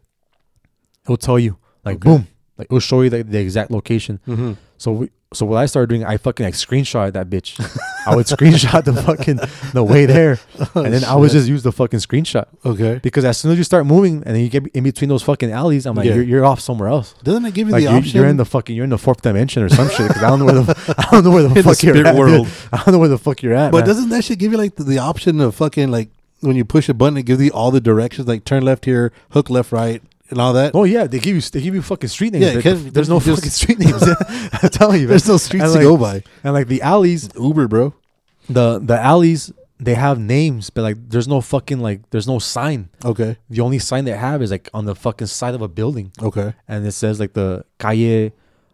it'll tell you like Okay. boom, like it'll show you the, the exact location. Mm-hmm. So we so what I started doing, I fucking like screenshot that bitch. I would screenshot the fucking the way there, and then I would just use the fucking screenshot Okay. because as soon as you start moving and then you get in between those fucking alleys, I'm like Yeah. you're, you're off somewhere else. Doesn't it give you Like the you, option? you're in the fucking you're in the fourth dimension or some shit. Because I don't know where the I don't know where the In the fuck you're spirit at. dude. I don't know where the fuck you're at. but man. doesn't that shit give you like the, the option of fucking like when you push a button, it gives you all the directions, like turn left here, hook left, right, and all that. Oh yeah, they give you they give you fucking street names. Yeah, There- can- there's no fucking street names. I'm telling you, man. There's no streets And to like- go by. And like the alleys, Uber, bro. the the alleys they have names, but like there's no fucking like there's no sign. Okay. The only sign they have is like on the fucking side of a building, Okay. and it says like the calle,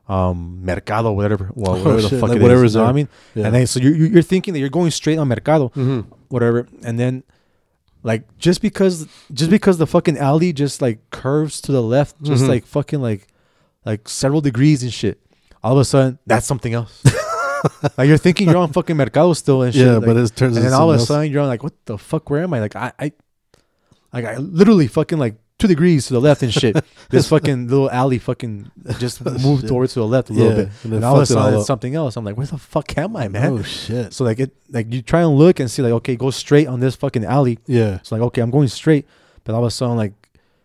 um, mercado, whatever, well, Oh, whatever the shit, fuck like it whatever's is. You know what I mean? Yeah. And then so you're you're thinking that you're going straight on mercado, Mm-hmm. whatever, and then like just because just because the fucking alley just like curves to the left, just Mhm. like fucking like like several degrees and shit. All of a sudden, that's something else. like you're thinking you're on fucking mercado still and shit. Yeah, like- but it turns and then all of a something else. sudden you're on like, what the fuck? Where am I? Like I, I, like I literally fucking like two degrees to the left and shit. this fucking little alley fucking just oh, moved Shit. over to the left a little Yeah, bit, and and, it all of a fucked it all sudden it's something else. I'm like, where the fuck am I, man? Oh shit. So like it, like you try and look and see like, okay, go straight on this fucking alley. Yeah. So like, okay, I'm going straight, but all of a sudden like.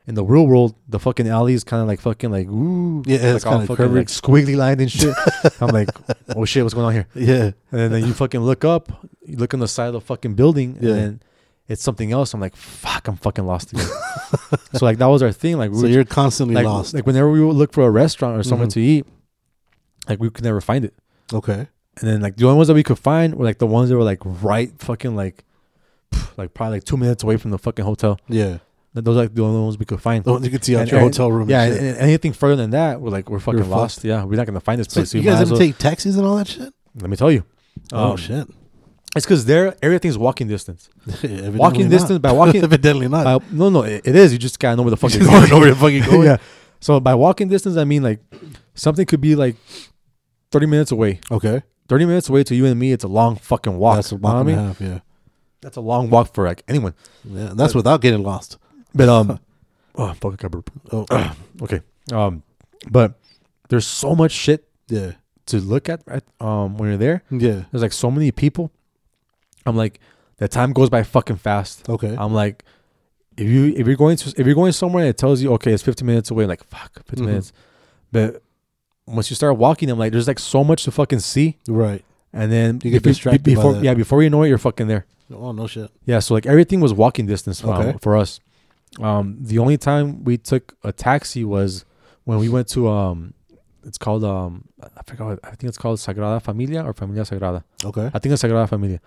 In the real world, the fucking alley is kind of like fucking like ooh, Yeah, like it's fucking curvy. like squiggly lined and shit. I'm like, oh shit, what's going on here? Yeah. And then you fucking look up, you look on the side of the fucking building, Yeah. and then it's something else. I'm like, fuck, I'm fucking lost again. so like that was our thing. Like we So were you're constantly like, lost. like whenever we would look for a restaurant or somewhere Mhm. to eat, like we could never find it. okay. And then like the only ones that we could find were like the ones that were like right fucking like like probably like two minutes away from the fucking hotel. Yeah. Th- Those are like the only ones we could find. The ones you could see out And- your and- hotel room. yeah, and and, anything further than that, we're like we're fucking fucked. lost. Yeah, we're not gonna find this So place. you We guys as didn't well- take taxis and all that shit? Let me tell you. oh Um, shit. It's because there everything's walking distance. Walking not. distance by walking Evidently not. By, no, no, it, it is. You just gotta know where the fuck You you're going. know where the fuck you're going. yeah. So by walking distance, I mean like something could be like thirty minutes away. Okay. Thirty minutes away to you and me, it's a long fucking walk. That's a You know walk I mean, a half. Yeah. that's a long walk for like anyone. Yeah. That's without getting lost. But um, oh fuck, I burp. Oh. Okay. Um, but there's so much shit yeah. to look at. Right? Um, when you're there, Yeah. there's like so many people. I'm like, the time goes by fucking fast. Okay. I'm like, if you if you're going to if you're going somewhere and it tells you okay it's 15 minutes away, like fuck 15 Mhm. minutes, but once you start walking, I'm like, there's like so much to fucking see, right. and then You get be- be- distracted by before yeah before you know it, you're fucking there. Oh no shit. Yeah, so like everything was walking distance um, Okay. for us. Um, the only time we took a taxi was when we went to um, it's called um, I forgot. I think it's called Sagrada Familia or Familia Sagrada. Okay. I think it's Sagrada Familia,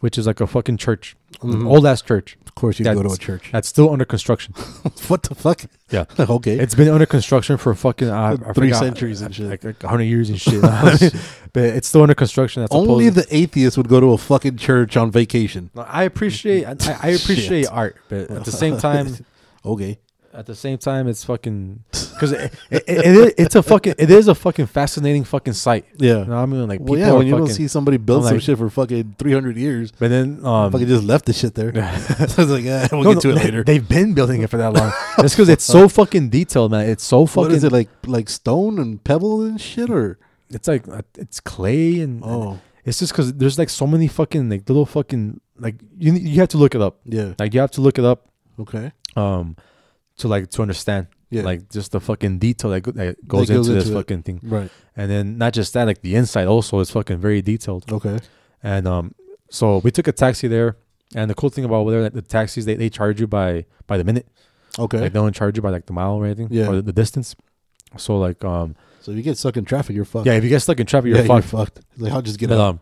which is like a fucking church, Mhm. old ass church Of course you go to a church. that's still under construction. what the fuck? Yeah. okay. It's been under construction for fucking uh, Three forgot, centuries and shit. like, like 100 years and shit. but it's still under construction. That's Only the atheist would go to a fucking church on vacation. I appreciate I, I appreciate art, but at the same time, Okay. At the same time, it's fucking because it, it, it, it, it's a fucking it is a fucking fascinating fucking sight. Yeah. You know what I mean? Like people well, yeah, when you don't fucking- see somebody build I'm some like- shit for fucking 300 years, but then um, fucking just left the shit there. so it's like, eh, we'll no, get to no, it later. They've been building it for that long. It's because it's so fucking detailed, man. It's so fucking. what is it like? Like stone and pebble and shit, or It's like uh, it's clay and, and oh it's just because there's like so many fucking like little fucking like you you have to look it up. yeah, Like you have to look it up okay, um to like to understand yeah, like just the fucking detail that, go, that goes, goes into, this it. fucking thing. right, And then not just that, like the inside also is fucking very detailed. okay, And um, so we took a taxi there. And the cool thing about over there, that the taxis they, they charge you by by the minute. okay. Like they don't charge you by like the mile or anything. Yeah. Or the, the distance. So like um so if you get stuck in traffic, you're fucked. yeah, if you get stuck in traffic, you're yeah, fucked. You're fucked. Like I'll just get out. um,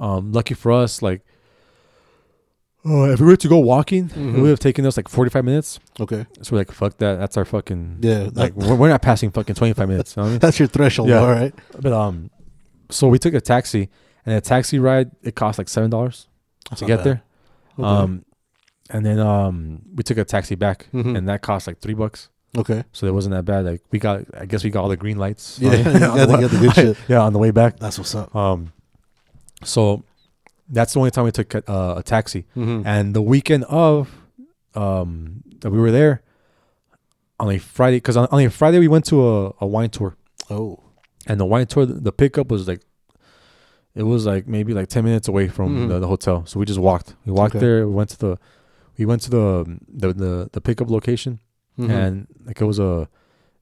um, lucky for us, like, uh, if we were to go walking, it Mhm. would have taken us like forty five minutes. Okay, So we're like, fuck that. That's our fucking yeah, like we're, we're not passing fucking twenty five minutes. You know I mean? that's your threshold. Yeah. All right, But um, so we took a taxi, and a taxi ride it cost like seven dollars That's to get bad. there. Okay. Um, and then um, we took a taxi back, Mhm. and that cost like three bucks. okay, So it wasn't that bad. Like we got, I guess we got all the green lights. Yeah, on- on the the- way- got the good shit. Yeah, on the way back. that's what's up. Um, so that's the only time we took uh, a taxi. Mm-hmm. And the weekend of um that we were there on a Friday, because on, on a Friday we went to a, a wine tour, Oh, and the wine tour the pickup was like it was like maybe like 10 minutes away from Mhm. the, the hotel so we just walked we walked Okay. there we went to the we went to the the the, the pickup location Mhm. and like it was a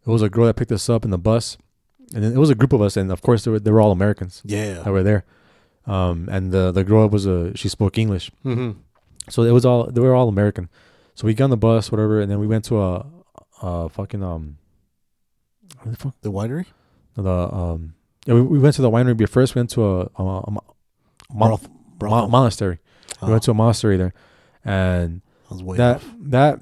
it was a girl that picked us up in the bus and then it was a group of us and of course they were, they were all americans yeah, that were there um and the the girl was a she spoke english mm-hmm. so it was all they were all american so we got on the bus whatever and then we went to a uh fucking um the fuck the winery. the um yeah we, we went to the winery but first we went to a, a, a, Mon- Marth- mo- Brothel. monastery. We Oh, went to a monastery there, and I was way that off. that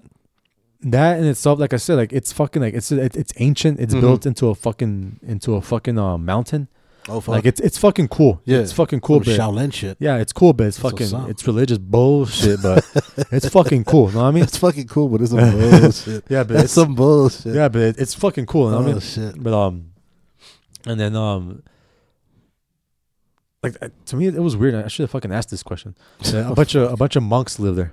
that in itself, like I said, like it's fucking like it's it, it's ancient. It's Mhm. built into a fucking into a fucking uh, mountain. Oh fuck. Like it's it's fucking cool. Yeah. it's fucking cool. Some But Shaolin shit. yeah, it's cool, but it's That's fucking it's religious bullshit. But it's fucking cool. Know what I mean? It's fucking cool, but it's some bullshit. Yeah, but That's it's some bullshit. yeah, but it, it's fucking cool. You know what I Oh mean? shit. But um, and then um, like uh, to me it was weird. I should have fucking asked this question. A bunch of a bunch of monks live there.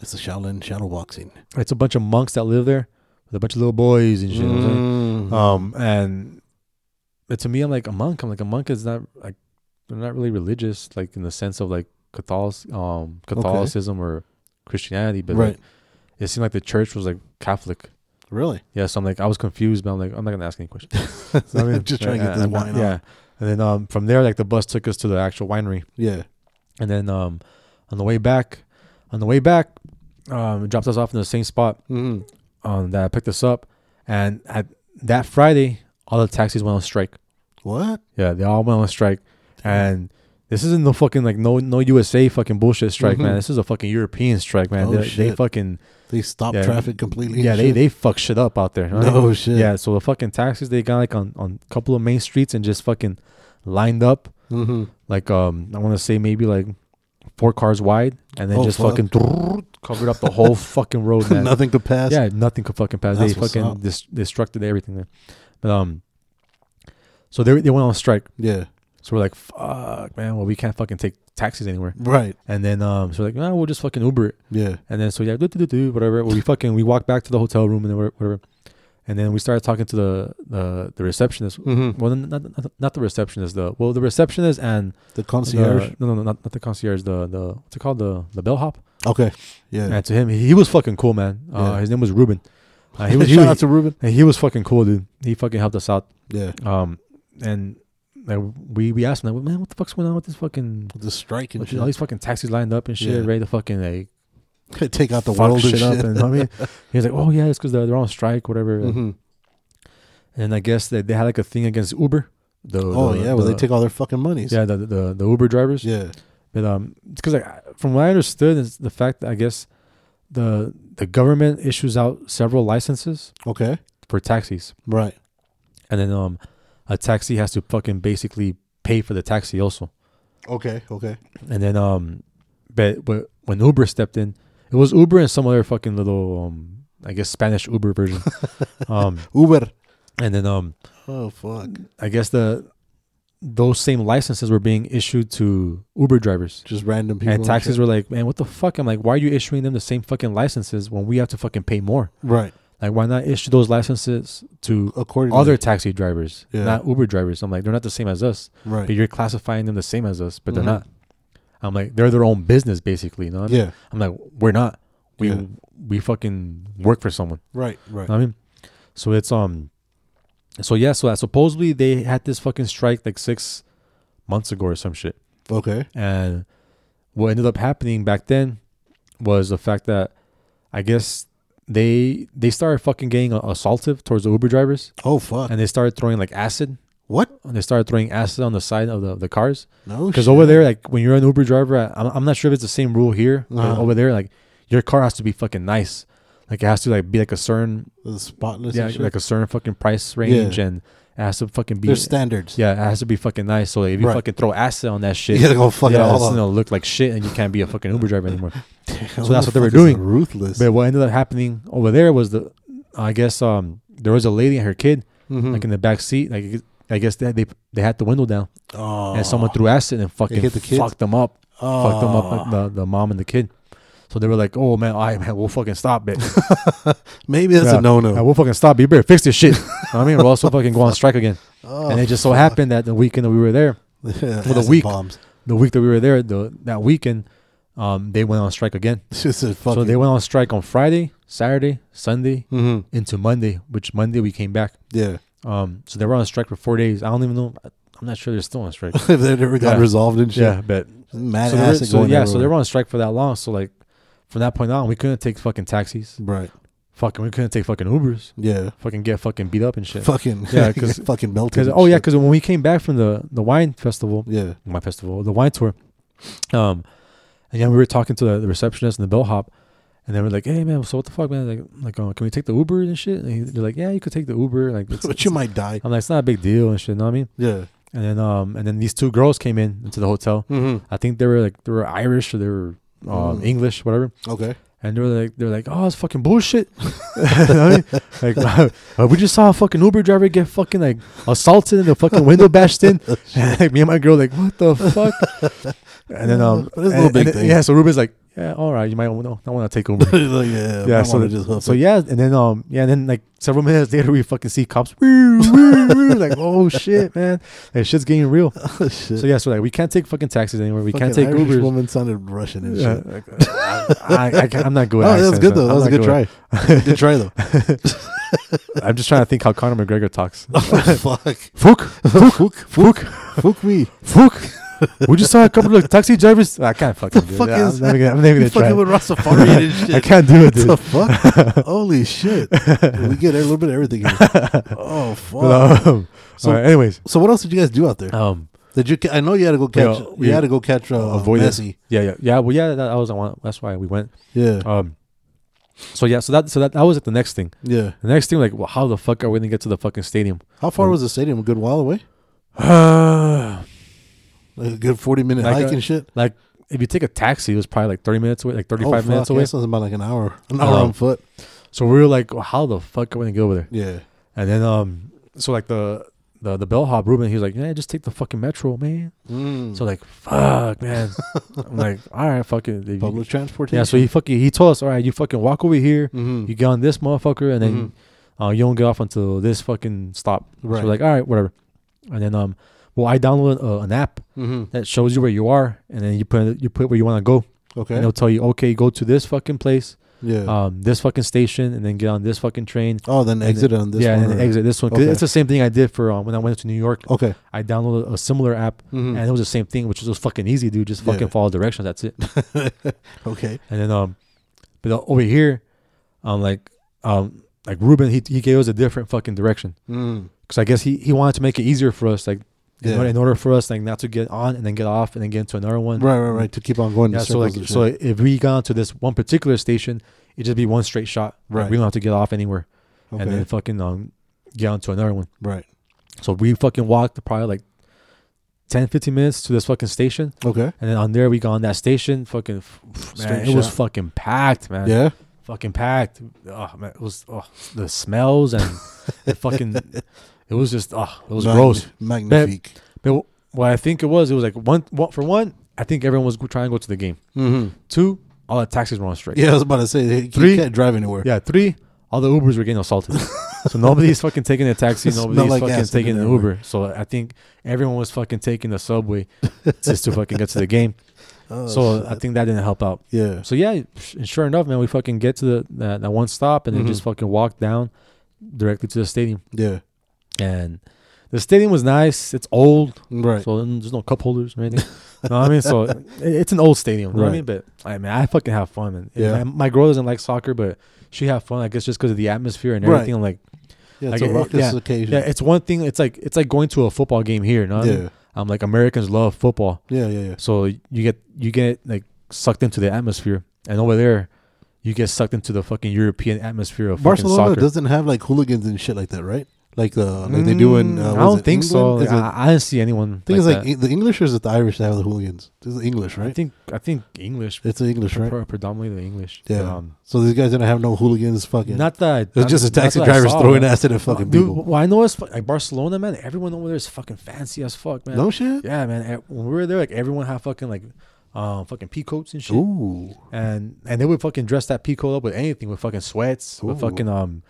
It's a Shaolin shadow boxing. It's a bunch of monks that live there with a bunch of little boys and shit. you know? Mm. Um, and but to me, I'm like a monk. I'm like a monk is not like they're not really religious, like in the sense of like Catholic, um, Catholicism or Christianity. But right. like, it seemed like the church was like Catholic. Really? Yeah, so I'm like I was confused, but I'm like I'm not gonna ask any questions. So, I mean, Just trying to yeah, get this I'm not- wine Yeah, and then um from there, like the bus took us to the actual winery, Yeah. and then um on the way back, on the way back, um it dropped us off in the same spot Mm-hmm. um that picked us up, and at that Friday, all the taxis went on strike. What? Yeah, they all went on strike, and this isn't no fucking like no no USA fucking bullshit strike, man. Mhm. This is a fucking European strike, man. Oh, they, they shit. fucking They stopped Yeah. traffic completely. yeah they shit? they fuck shit up out there. right? No shit. Yeah, so the fucking taxis they got like on on a couple of main streets and just fucking lined up Mm-hmm. like um I want to say maybe like four cars wide and then Oh, just fuck. fucking covered up the whole fucking road. Man. Nothing to pass. Yeah, nothing could fucking pass. That's they what's fucking up. dis- destructed everything there. But um, so they they went on strike. Yeah. So we're like, fuck, man. Well, we can't fucking take taxis anywhere. Right. And then um, so we're like, no, we'll just fucking Uber it. Yeah. And then so yeah, do do do do whatever. Well, we fucking we walk back to the hotel room and whatever. And then we started talking to the the the receptionist. Mm-hmm. Well, not, not not the receptionist. The well, the receptionist and The the, concierge. no, no, no, not, not the concierge. The the what's it called? The the bellhop. okay. Yeah. And to him, he, he was fucking cool, man. Uh, Yeah. His name was Ruben. Uh, he was Shout was, out to Ruben. and he was fucking cool, dude. He fucking helped us out. Yeah. Um, and like, we we asked him, like, man, what the fuck's going on with this fucking The strike and shit. all these fucking taxis lined up and shit, Yeah. ready to fucking like Take out the world and shit shit. up. And, I mean, he was like, oh yeah, it's because they're, they're on strike, whatever. hmm And I guess they, they had like a thing against Uber. The, Oh the- yeah, well they the- take all their fucking monies. yeah the, the the Uber drivers. Yeah. But um, because like from what I understood is the fact that I guess the the government issues out several licenses Okay. for taxis, Right. and then um, a taxi has to fucking basically pay for the taxi also, Okay. Okay. and then um, but but when Uber stepped in, it was Uber and some other fucking little um, I guess Spanish Uber version, um, Uber. and then um, Oh fuck. I guess the those same licenses were being issued to Uber drivers. Just random people. and taxis were like, man, what the fuck? I'm like, why are you issuing them the same fucking licenses when we have to fucking pay more? right. Like, why not issue those licenses to According other taxi drivers, Yeah. not Uber drivers? I'm like, they're not the same as us, right. but you're classifying them the same as us, but they're not. I'm like, they're their own business, basically. You know? what I mean? Yeah. I'm like, we're not. We Yeah. we fucking work for someone. Right. Right. I mean, so it's um, so yeah, so supposedly they had this fucking strike like six months ago or some shit. okay. And what ended up happening back then was the fact that I guess they they started fucking getting assaultive towards the Uber drivers, Oh fuck. and they started throwing like acid. what? And they started throwing acid on the side of the, the cars No. because over there, like when you're an Uber driver, I'm, I'm not sure if it's the same rule here. Uh-huh. over there, like your car has to be fucking nice. Like it has to like be like a certain the spotless. yeah like a certain fucking price range, Yeah. and it has to fucking be There's standards. yeah it has to be fucking nice. So if you Right. fucking throw acid on that shit, You gotta go fuck it all it's gonna look like shit, and you can't be a fucking Uber driver anymore. So that's what they were doing. Ruthless. But what ended up happening over there was the, I guess um there was a lady and her kid Mhm. like in the back seat, like I guess they they they had the window down, oh. and someone threw acid and fucking hit the kids? fucked them up, oh. fucked them up like the the mom and the kid. So they were like, "Oh man, all right, man, we'll fucking stop it. Maybe that's Yeah. a no Yeah, no. we'll fucking stop. it. You better fix this shit." I mean, we'll also fucking go on strike again. Oh, and it just so happened that the weekend that we were there, the week. bombs. the week that we were there, the that weekend, um, they went on strike again. Just a fucking. So they went on strike on Friday, Saturday, Sunday, hmm into Monday, which Monday we came back. Yeah. Um, so they were on strike for four days. I don't even know. I'm not sure they're still on strike. if they never got Yeah. resolved and shit. yeah, but Mad so, they were, acid so going yeah, so they everywhere. were on strike for that long. So like, from that point on, we couldn't take fucking taxis. Right. Fucking, we couldn't take fucking Ubers. Yeah. Fucking get fucking beat up and shit. Fucking. Yeah, 'cause- fucking melted. Because oh yeah, because when we came back from the the wine festival, Yeah. my festival, the wine tour, Um, and yeah, we were talking to the, the receptionist and the bellhop, and they were like, "Hey man, so what the fuck, man? Like, like, uh, can we take the Uber and shit?" And he, they're like, "Yeah, you could take the Uber." Like, it's, but you might die. I'm like, "It's not a big deal and shit." You know what I mean? Yeah. And then, um, and then these two girls came in into the hotel. Mm-hmm. I think they were like they were Irish or they were um, Mm. English, whatever. Okay. And they were like, they're like, oh, it's fucking bullshit. You know what I mean? Like, uh, we just saw a fucking Uber driver get fucking like assaulted and the fucking window bashed in. And like, me and my girl like, what the fuck? And then um, But it's a and- little big and thing. yeah. So Ruben's like, yeah, all right, you might want to, I want to take over. like, yeah. yeah. So, just so it. yeah, and then um, yeah, and then like several minutes later, we fucking see cops. Woo, woo, woo, like, oh shit, man, like shit's getting real. Oh, shit. So yeah, so like we can't take fucking taxis anymore. We Fucking can't take Irish Ubers. woman sounded Russian and Yeah, shit. like, I, I'm not good. Oh, at that was good though. That was a I'm good try. good try though. I'm just trying to think how Conor McGregor talks. Fuck. Fuck, Fuck. fuck, Fuck me. fuck. We just saw a couple of taxi drivers. I can't fucking do fuck it. Is I'm never gonna, I'm never You gonna try. fucking with Rastafari and I can't do it, What dude. the fuck? Holy shit. We get a little bit of everything here. Oh, fuck. But, um, So- all right, anyways, So what else did you guys do out there? um, Did you? ca- I know you had to go catch. Yeah, you we- had to go catch uh, avoid it. Messi. yeah, yeah, yeah. Well, yeah, that, that was one. That's why we went. Yeah, Um, so yeah, so that so that that was like the next thing. yeah. The next thing, like, well, how the fuck are we gonna get to the fucking stadium? How far Um, was the stadium? A good while away. like, Like a good forty minute Like hike a- and shit. Like if you take a taxi, it was probably like thirty minutes away, like Oh, thirty-five minutes fuck, away. Yeah, sounds about like an hour. An hour Um, on foot. So we were like, well, how the fuck are we gonna get over there? Yeah. And then um, so like the the the bellhop Ruben, he was like, yeah, just take the fucking metro, man. Mm. So like, fuck, man. I'm like, all right, fuck it. If you- public transportation. Yeah, so he fucking he told us, all right, you fucking walk over here, Mhm. you get on this motherfucker, and then Mhm. uh, you don't get off until this fucking stop. So Right. we're like, all right, whatever. And then um, well, I downloaded uh, an app Mhm. that shows you where you are, and then you put you put where you want to go, Okay. and it'll tell you, okay, go to this fucking place, yeah. um, this fucking station, and then get on this fucking train. oh, then exit on this. yeah, one and then exit this one. 'Cause Okay. It's the same thing I did for um, when I went to New York. Okay. I downloaded a similar app, Mhm. and it was the same thing, which was fucking easy, dude. Just fucking Yeah. follow directions. That's it. okay. And then um, but uh, over here, um, like um, like Ruben, he he gave us a different fucking direction Mm. because I guess he he wanted to make it easier for us, like in, Yeah. order, in order for us like not to get on and then get off and then get into another one. Right, right, right. To keep on going. Yeah. So like so shit. if we got onto this one particular station, it'd just be one straight shot. Like, Right. we don't have to get off anywhere okay. and then fucking um get onto another one. right. So we fucking walked probably like 10, 15 minutes to this fucking station. Okay. And then on there, we got on that station. Fucking, man, it was fucking packed, man. Yeah. Fucking packed. Oh, man, it was oh, the smells and the fucking. It was just oh, it was Magni- gross. Magnifique. But what I think it was, it was like one, one for one. I think everyone was trying to go to the game. Mm-hmm. Two, all the taxis were on strike. Yeah, I was about to say he Three. can't drive anywhere. Yeah. Three, all the Ubers were getting assaulted. so nobody's fucking taking a taxi. Nobody's like fucking taking an. Uber. So I think everyone was fucking taking the subway just to fucking get to the game. Oh, so shit. I think that didn't help out. yeah. So yeah, sh- sure enough, man, we fucking get to the that, that one stop and then Mhm. just fucking walk down directly to the stadium. Yeah. And the stadium was nice. It's old, Right. so there's no cup holders or anything. what I mean? So it, it's an old stadium. What I mean? But I mean, I fucking have fun. And Yeah. my, my girl doesn't like soccer, but she have fun. I guess just because of the atmosphere and everything. I'm like, yeah, like it's a it- yeah. occasion. yeah, it's one thing. It's like it's like going to a football game here. You know what I mean? yeah. I'm like Americans love football. Yeah, yeah, yeah. So you get you get like sucked into the atmosphere, and over there, you get sucked into the fucking European atmosphere of Barcelona soccer. doesn't have like hooligans and shit like that, right? Like the like they do in. Mm, Uh, I don't think so. England? Like, it- I, I didn't see anyone. I think it's like like that. E- the English or is it the Irish that have the hooligans? This is English, I right? think I think English. It's the English, right? Predominantly the English. Yeah. But, um, So these guys didn't have no hooligans. Fucking. not that It's just a taxi I drivers saw, throwing man. acid at fucking Dude, people. well, I know it's like Barcelona, man. Everyone over there is fucking fancy as fuck, man. No shit. Yeah, man. When we were there, like everyone had fucking like, um, fucking peacoats and shit. Ooh. and and they would fucking dress that peacoat up with anything with fucking sweats with fucking um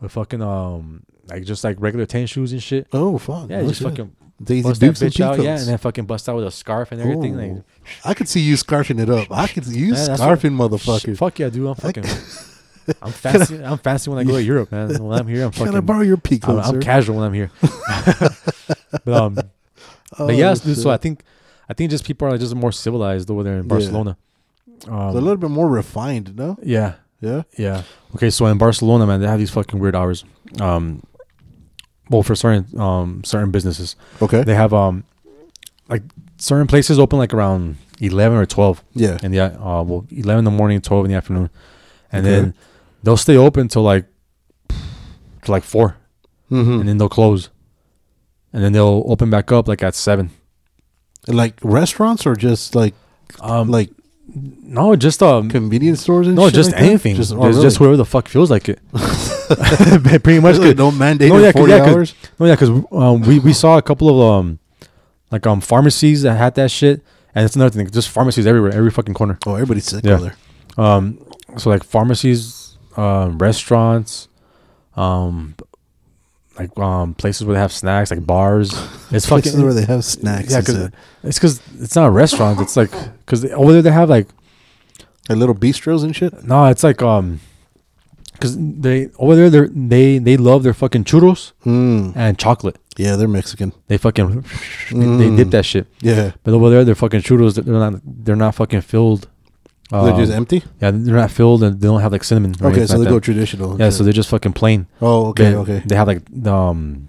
with fucking um like just like regular tennis shoes and shit Oh fuck. yeah no just shit. fucking Daisy bust that Dukes and bitch out yeah and then fucking bust out with a scarf and everything Ooh. like I could see you scarfing it up. I could see you Yeah, that's scarfing, shit, motherfucker. fuck yeah dude I'm fucking I'm fancy I'm fancy when I go to Europe man when I'm here I'm fucking. Can I borrow your I'm, peacoat, I'm casual when I'm here but um Oh, but yeah dude, so. I think I think just people are just more civilized over there in Yeah. Barcelona So um, a little bit more refined, no? yeah Yeah. Yeah. Okay, so in Barcelona, man, they have these fucking weird hours. Um, well, for certain um certain businesses, Okay. they have um like certain places open like around eleven or twelve. Yeah. And yeah, uh, well, eleven in the morning, twelve in the afternoon, and Okay. then they'll stay open till like till like 4 Mm-hmm. and then they'll close, and then they'll open back up like at seven. Like restaurants or just like Um, like no, just um, convenience stores and no, just like anything. Just, Just, oh, really? just whoever the fuck feels like it. Pretty much. Really, good. no mandated No, yeah, forty yeah, hours. No, yeah, because um, we we saw a couple of um, like um pharmacies that had that shit, and it's another thing. Just pharmacies everywhere, every fucking corner. Oh, everybody's sick Yeah. over there. Um, so like pharmacies, um, restaurants, um, like um places where they have snacks, like bars. It's Places fucking where they have snacks. yeah, cause it's because it's not a restaurant. It's like because over there they have like like little bistros and shit. no, it's like um, because they over there they they they love their fucking churros Mm. and chocolate. Yeah, they're Mexican. They fucking they, they dip Mm. that shit. Yeah, But over there, they're fucking churros. They're not. They're not fucking filled. they're just Um, empty. Yeah, they're not filled, and they don't have like cinnamon. Okay, so like they go that. traditional. and Yeah, so they're just fucking plain. Oh, okay, They- okay, They have like um,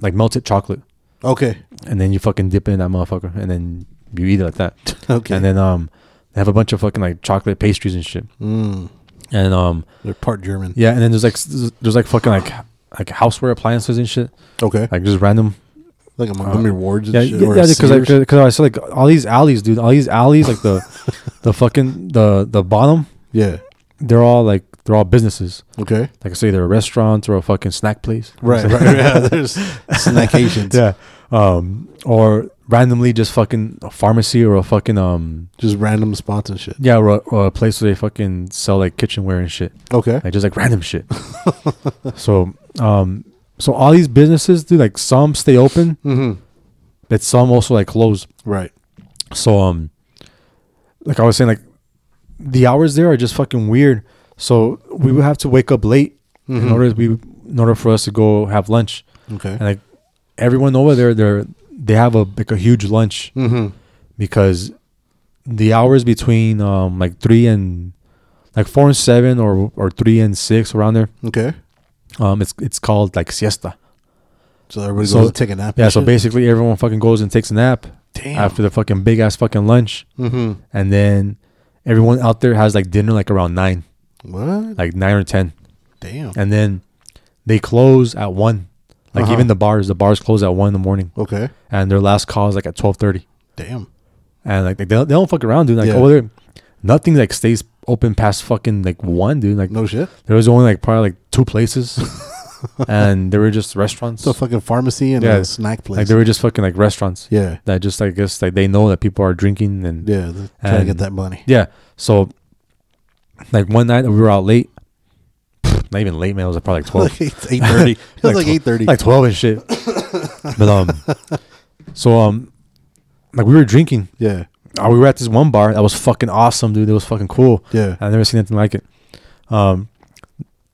like melted chocolate, okay, and then you fucking dip it in that motherfucker, and then you eat it like that. okay. And then um, they have a bunch of fucking like chocolate pastries and shit. mm. And um, they're part German. yeah, and then there's like there's like fucking like like houseware appliances and shit, Okay, like just random. like a Montgomery Wards and Yeah, shit. yeah, or yeah, because like, cause I saw like all these alleys, dude. All these alleys, like the the fucking the the bottom. yeah, they're all like they're all businesses. okay, Like I say, they're a restaurant or a fucking snack place. right, right, yeah. There's snackations. yeah. Um, or randomly just fucking a pharmacy or a fucking um just random spots and shit. yeah or a, or a place where they fucking sell like kitchenware and shit. Okay, Like just like random shit. so um so all these businesses, dude, like some stay open, mm-hmm. but some also like close. right. So um like I was saying, like the hours there are just fucking weird. So we would have to wake up late in Mhm. order to be in order for us to go have lunch. Okay. And like everyone over there, they're they have a like a huge lunch Mm-hmm. because the hours between um like three and like four and seven or or three and six around there, Okay. um it's it's called like siesta. So everybody So- goes to take a nap. Yeah, so shit? basically everyone fucking goes and takes a nap damn. after the fucking big ass fucking lunch, mm-hmm. and then everyone out there has like dinner like around nine, What? like nine or ten, Damn. and then they close at one. Like Uh-huh. even the bars, the bars close at one in the morning, Okay. and their last call is like at twelve thirty. Damn. And like they don't, they don't fuck around, dude. Like Yeah. over there, nothing like stays open past fucking like one, dude. Like No shit. there was only like probably like two places, and they were just restaurants. A fucking pharmacy and Yeah, a snack place. Like they were just fucking like restaurants yeah. that just I guess like they know that people are drinking and yeah. Yeah. they're Trying to get that money. Yeah. So like one night we were out late, not even late, man. It was probably like twelve, Like eight thirty. It was Like like eight thirty. like twelve and shit. but um, so um, like we were drinking. yeah. Uh, we were at this one bar that was fucking awesome, dude. It was fucking cool. Yeah. I've never seen anything like it. Um,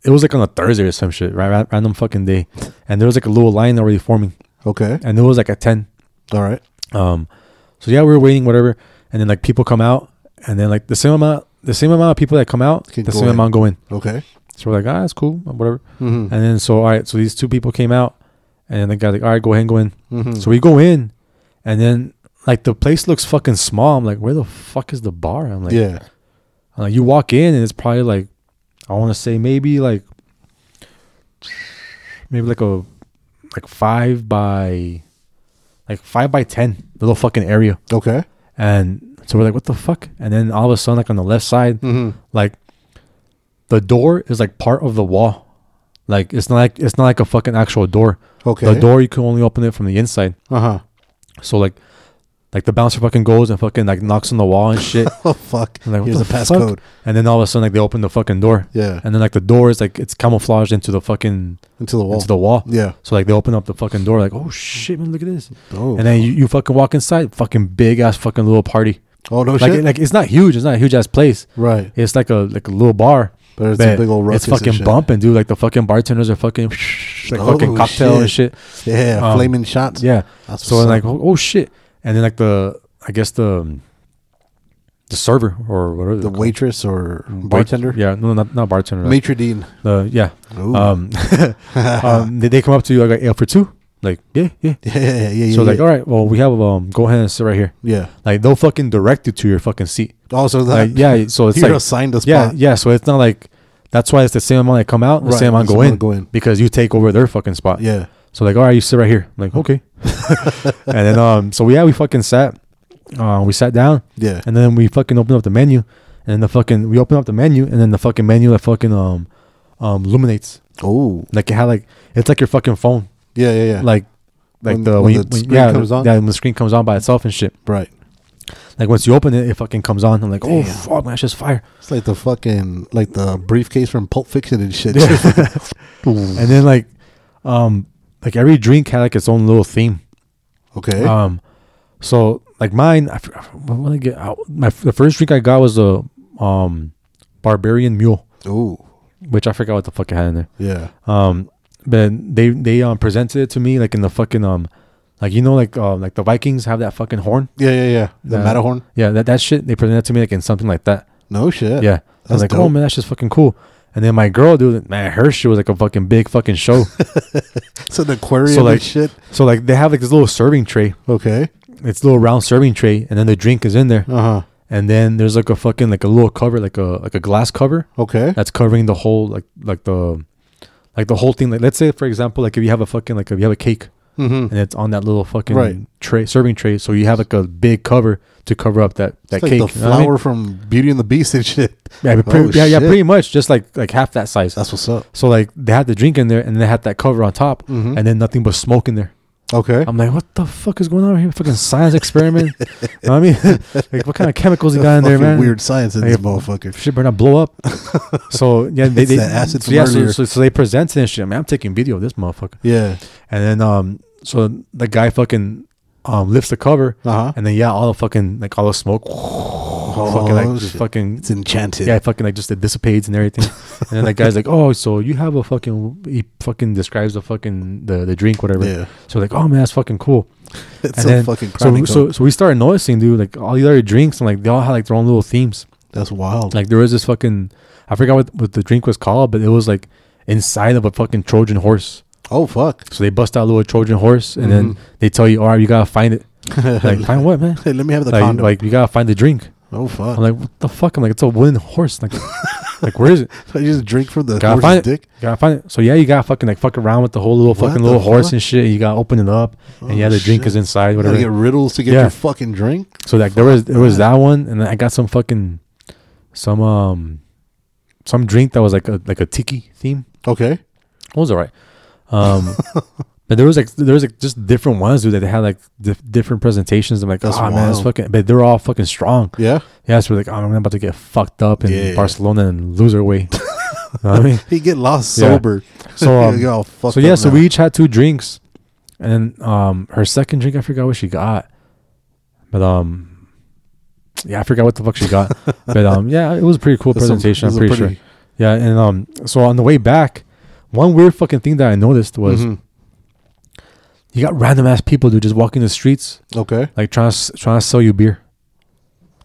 it was like on a Thursday or some shit, right? Random fucking day, and there was like a little line already forming, Okay. and it was like at ten. All right. Um, so yeah, we were waiting, whatever, and then like people come out, and then like the same amount, the same amount of people that come out, Can the same in. amount go in. Okay. So we're like, ah, that's cool, whatever. Mm-hmm. And then so all right, so these two people came out, and then the guy's like, all right, go ahead and go in. mm-hmm. So we go in, and then like the place looks fucking small. I'm like, where the fuck is the bar? I'm like, yeah. I'm like, you walk in and it's probably like, I want to say maybe like, maybe like a, like five by, like five by ten little fucking area. Okay. And so we're like, what the fuck? And then all of a sudden, like on the left side, Mm-hmm. like the door is like part of the wall. Like it's not like it's not like a fucking actual door. Okay. The door you can only open it from the inside. Uh huh. So like, like the bouncer fucking goes and fucking like knocks on the wall and shit. Oh fuck. I'm like, Here's the the passcode. and then all of a sudden, like they open the fucking door. Yeah. and then like the door is like it's camouflaged into the fucking Into the wall. into the wall. yeah. So like they open up the fucking door, like oh shit, man, look at this. Oh. And then you, you fucking walk inside, fucking big ass fucking little party. oh no like shit. it- like it's not huge, it's not a huge ass place. right. It's like a like a little bar. But it's but a big old ruckus It's fucking and bumping, dude. Like the fucking bartenders are fucking like Oh, fucking cocktail and shit. Yeah. Um, flaming shots. Yeah. That's So up. like oh, oh shit, and then like the I guess the um, the server or whatever the waitress or bartender. Yeah, no, not not bartender. Maitre d'. the yeah. Um, um, they, they come up to you like, hey, for two, Like, yeah, yeah. Yeah, yeah, yeah. so yeah, like, all right, well, we have um, go ahead and sit right here. yeah. Like they'll fucking direct you to your fucking seat. Also, that Like, yeah, so it's like, assigned a yeah, yeah. So it's not like that's why it's the same amount that come out, the Right, same amount go in, go in. because you take over their fucking spot. Yeah. So like, all right, you sit right here. I'm like, okay. and then um, so yeah, we fucking sat. Uh, we sat down, Yeah. and then we fucking opened up the menu, and the fucking we opened up the menu, and then the fucking menu that fucking um um illuminates Oh. like it had like it's like your fucking phone, Yeah, yeah, yeah. like like When- the when when, you, the when- yeah comes on? yeah when the screen comes on by itself and shit. right. Like once you open it, it fucking comes on. I'm like, oh Damn. fuck, man, that's just fire. It's like the fucking like the briefcase from Pulp Fiction and shit. and then like um like every drink had like its own little theme. okay. Um, so like mine, I, did I get? out? My the first drink I got was a um barbarian mule, Ooh. which I forgot what the fuck it had in there. Yeah. Um, but they they um presented it to me like in the fucking um like you know like uh, like the Vikings have that fucking horn. Yeah, yeah, yeah. The Uh, Matterhorn. Yeah, that that shit they presented to me like in something like that. No shit. Yeah, I was like, oh man, that's just fucking cool. And then my girl, dude, man, her shit was like a fucking big fucking show. It's an aquarium So, like- shit. so like they have like this little serving tray. Okay. It's a little round serving tray, and then the drink is in there. Uh huh. And then there's like a fucking like a little cover, like a like a glass cover Okay. that's covering the whole like like the like the whole thing. Like let's say for example, like if you have a fucking like if you have a cake Mm-hmm. and it's on that little fucking Right. tray serving tray, so you have like a big cover to cover up that that It's like cake. the you know I mean? flower from Beauty and the Beast and shit. Yeah, but pretty, Oh, yeah, yeah, pretty much just like like half that size. That's what's up. so like they had the drink in there and then they had that cover on top, Mhm. and then nothing but smoke in there. Okay. I'm like, what the fuck is going on here? Fucking science experiment. you know what I mean, like what kind of chemicals you got in there, man? Weird science in Like, this motherfucker. Shit better not blow up. so yeah, they, they that acid so, yeah, so, so, so they presented and shit. I mean, I'm taking video of this motherfucker, Yeah. and then um, so the guy fucking um lifts the cover, Uh huh. and then yeah, all the fucking like all the smoke, fucking like just Oh, shit. fucking It's enchanted. yeah, fucking like just it dissipates and everything. and then the guy's like, oh, so you have a fucking he fucking describes the fucking the the drink whatever. Yeah. So like, oh man, that's fucking cool. It's and so then fucking so so so we started noticing, dude, like all the other drinks and like they all had like their own little themes. That's wild. Like there was this fucking I forgot what what the drink was called, but it was like inside of a fucking Trojan horse. Oh fuck. So they bust out a little Trojan horse and Mhm. then they tell you, all right, you gotta find it. Like find what, man? Hey, let me have the Like, condom. like you gotta find the drink. oh fuck. I'm like, what the fuck? I'm like, it's a wooden horse. Like, like where is it? So you just drink from the Gotta horse's find it. dick. You gotta find it. So yeah, you gotta fucking like fuck around with the whole little What fucking little horse and shit. You gotta open it up, and Oh, yeah, the drink shit. is inside, You whatever. gotta get riddles to get Yeah. your fucking drink. So like there was there was Fuck that one, and then I got some fucking some um some drink that was like a like a tiki theme. Okay. It was alright. Um, but there was like there was like just different ones, dude. That they had like dif- different presentations. I'm like, That's oh man, it's fucking. But they're all fucking strong. Yeah. Yeah, so we're like, oh, I'm about to get fucked up in Yeah. Barcelona and lose our way. You know I mean, He get lost Yeah. sober. so um, get all fucked so yeah, so now. we each had two drinks, and then um, her second drink, I forgot what she got, but um, yeah, I forgot what the fuck she got, but um, yeah, it was a pretty cool That's presentation. I'm a pretty, sure. Yeah, and um, so on the way back, one weird fucking thing that I noticed was Mhm. you got random ass people dude just walking the streets Okay. like trying to trying to sell you beer.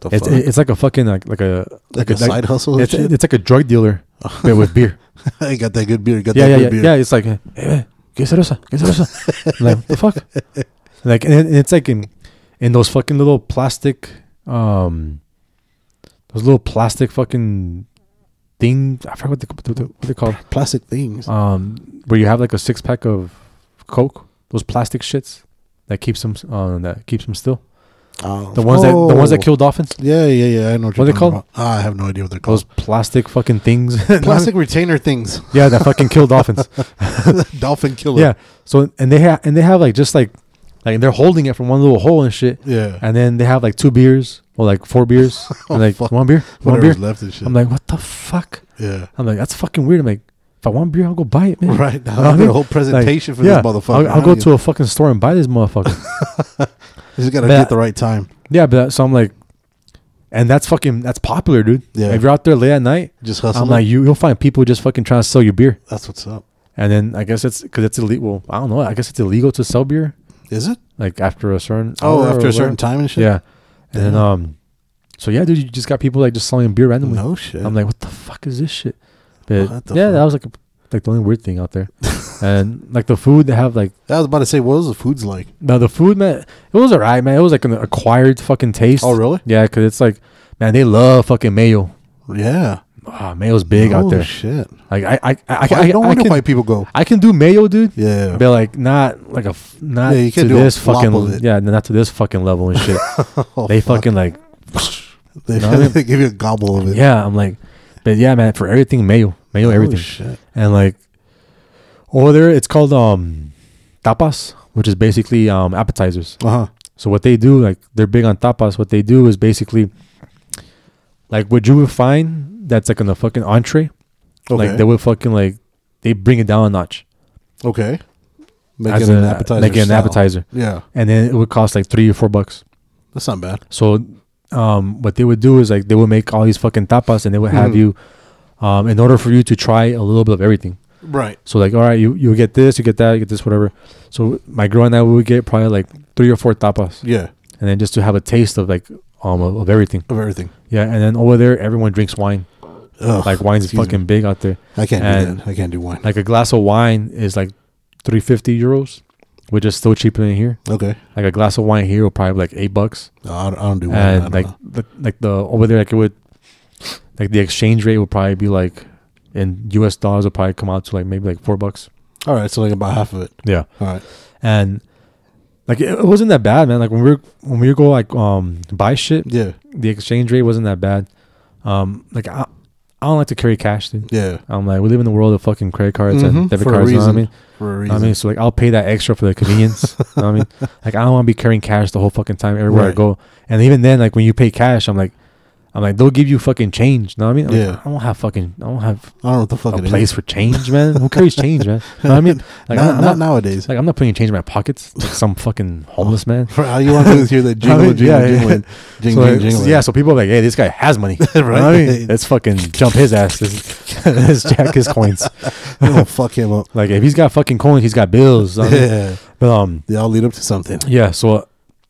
The It's fuck? it's like a fucking like like a like a side hustle. it's, it's like a drug dealer but with beer. I got that good beer. Got yeah, that yeah, good yeah, beer. yeah. It's like, hey, hey, que cerveza, que cerveza. Like, the fuck? Like, and, and it's like in in those fucking little plastic, um, those little plastic fucking thing. I forgot what they what they, what they called. Plastic things. Um, where you have like a six pack of Coke. Those plastic shits that keeps them uh, that keeps them still. Oh. The ones that the ones that Oh. kill dolphins. Yeah, yeah, yeah. I know what, What are they called? Ah, I have no idea what they're called. Those plastic fucking things. Plastic retainer things. yeah, that fucking kill dolphins. Dolphin killer. Yeah. So and they have and they have like just like like they're holding it from one little hole and shit. Yeah. And then they have like two beers or like four beers. Oh, and like fuck. one beer, one beer. Left and shit. I'm like, what the fuck? yeah. I'm like, that's fucking weird. I'm like, if I want beer, I'll go buy it, man. Right. Now know I mean? a whole presentation for yeah, this motherfucker. I'll, I'll go to a fucking store and buy this motherfucker. You just gotta But- get the right time. yeah, but so I'm like, and that's fucking that's popular, dude. Yeah. If you're out there late at night, Just hustle. I'm like, you you'll find people just fucking trying to sell you beer. That's what's up. And then I guess it's because it's illegal. Well, I don't know. I guess it's illegal to sell beer Is it? like after a certain Oh, after a certain time and shit. Yeah. And then um, so yeah, dude, you just got people like just selling beer randomly. No shit. I'm like, what the fuck is this shit? But What the yeah, fuck? that was like a, like the only weird thing out there. and like the food they have like I was about to say, what was the food's like? no the food man it was alright man it was like an acquired fucking taste. Oh, really? Yeah, because it's like man they love fucking mayo. Yeah. Ah, mayo's big out Oh, there. shit. Like I I I, I, I, don't I wonder can, why people go. I can do mayo, dude. Yeah. But like not like a f- not Yeah, you to can't do a this flop fucking of it. yeah not to this fucking level and shit. Oh, they fuck. fucking like They, know what I mean? they give you a gobble of it. yeah. I'm like, but yeah, man. For everything mayo, mayo, Oh, everything, shit. and like over there it's called um tapas, which is basically um appetizers. Uh huh. So what they do, like they're big on tapas. What they do is basically like what you would find that's like on the fucking entree. Okay. Like they would fucking like they bring it down a notch. okay. Make it an appetizer. Make it an appetizer. Yeah. And then it would cost like three or four bucks. That's not bad. So um what they would do is like they would make all these fucking tapas and they would have Mhm. you um in order for you to try a little bit of everything. Right. So like all right, you you get this, you get that, you get this, whatever. So my girl and I we would get probably like three or four tapas. Yeah. And then just to have a taste of like um of, of everything. Of everything. Yeah, and then over there everyone drinks wine. Ugh, Like wine's fucking me. big out there. I can't and- do that. I can't do wine. Like a glass of wine is like three fifty euros, which is still cheaper than here. okay. Like a glass of wine here will probably be like eight bucks. No, I, don't, I don't do wine. And like know. the, like the over there like it would like the exchange rate would probably be like in US dollars would probably come out to like maybe like four bucks. all right, so like about half of it. Yeah. All right. And like it, it wasn't that bad, man. Like when we were when we were go like um buy shit, Yeah. the exchange rate wasn't that bad. Um like I, I don't like to carry cash, dude. Yeah. I'm like we live in the world of fucking credit cards Mhm, and debit for cards, you know what I mean? For a reason. I mean, so like I'll pay that extra for the convenience. you know what I mean? Like I don't want to be carrying cash the whole fucking time everywhere I go. And even then, like when you pay cash, I'm like, I'm like, they'll give you fucking change. You know what I mean? I'm like, Yeah. I don't have fucking, I don't have I don't know what the fuck a it is. place for change, man. Who carries change, man? You know what I mean? Like not, I'm, not not, nowadays. like I'm not putting change in my pockets like some fucking homeless man. All you want to hear the jingle, I mean, jingle, yeah, yeah. jingling, jing, So, like, jing, jingling. yeah, so people are like, hey, this guy has money. You know I Right. mean? Let's fucking jump his ass. Let's, jack his coins. oh, fuck him up. Like if he's got fucking coins, he's got bills. you know what I mean? Yeah. But um, They all lead up to something. Yeah, so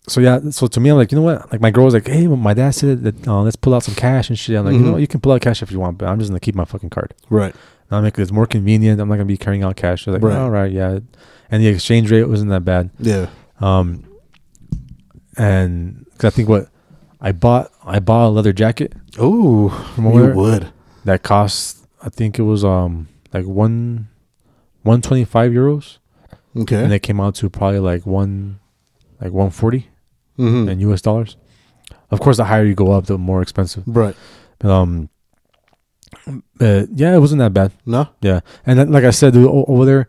so yeah, so to me, I'm like, you know what? Like my girl was like, hey, my dad said that uh, let's pull out some cash and shit. I'm like, you know Mhm. what? You can pull out cash if you want, but I'm just gonna keep my fucking card. Right. And I'm like, it's more convenient. I'm not gonna be carrying out cash. They're like, Right. all right, yeah. And the exchange rate wasn't that bad. Yeah. Um, and cause I think what I bought, I bought a leather jacket Oh, you would. that cost, I think it was um like one, one twenty five euros, Okay. and it came out to probably like one, like one forty. Mm-hmm. in US dollars. Of course, the higher you go up, the more expensive. Right. But, um, but yeah, it wasn't that bad. No. Yeah, and then, like I said, dude, over there,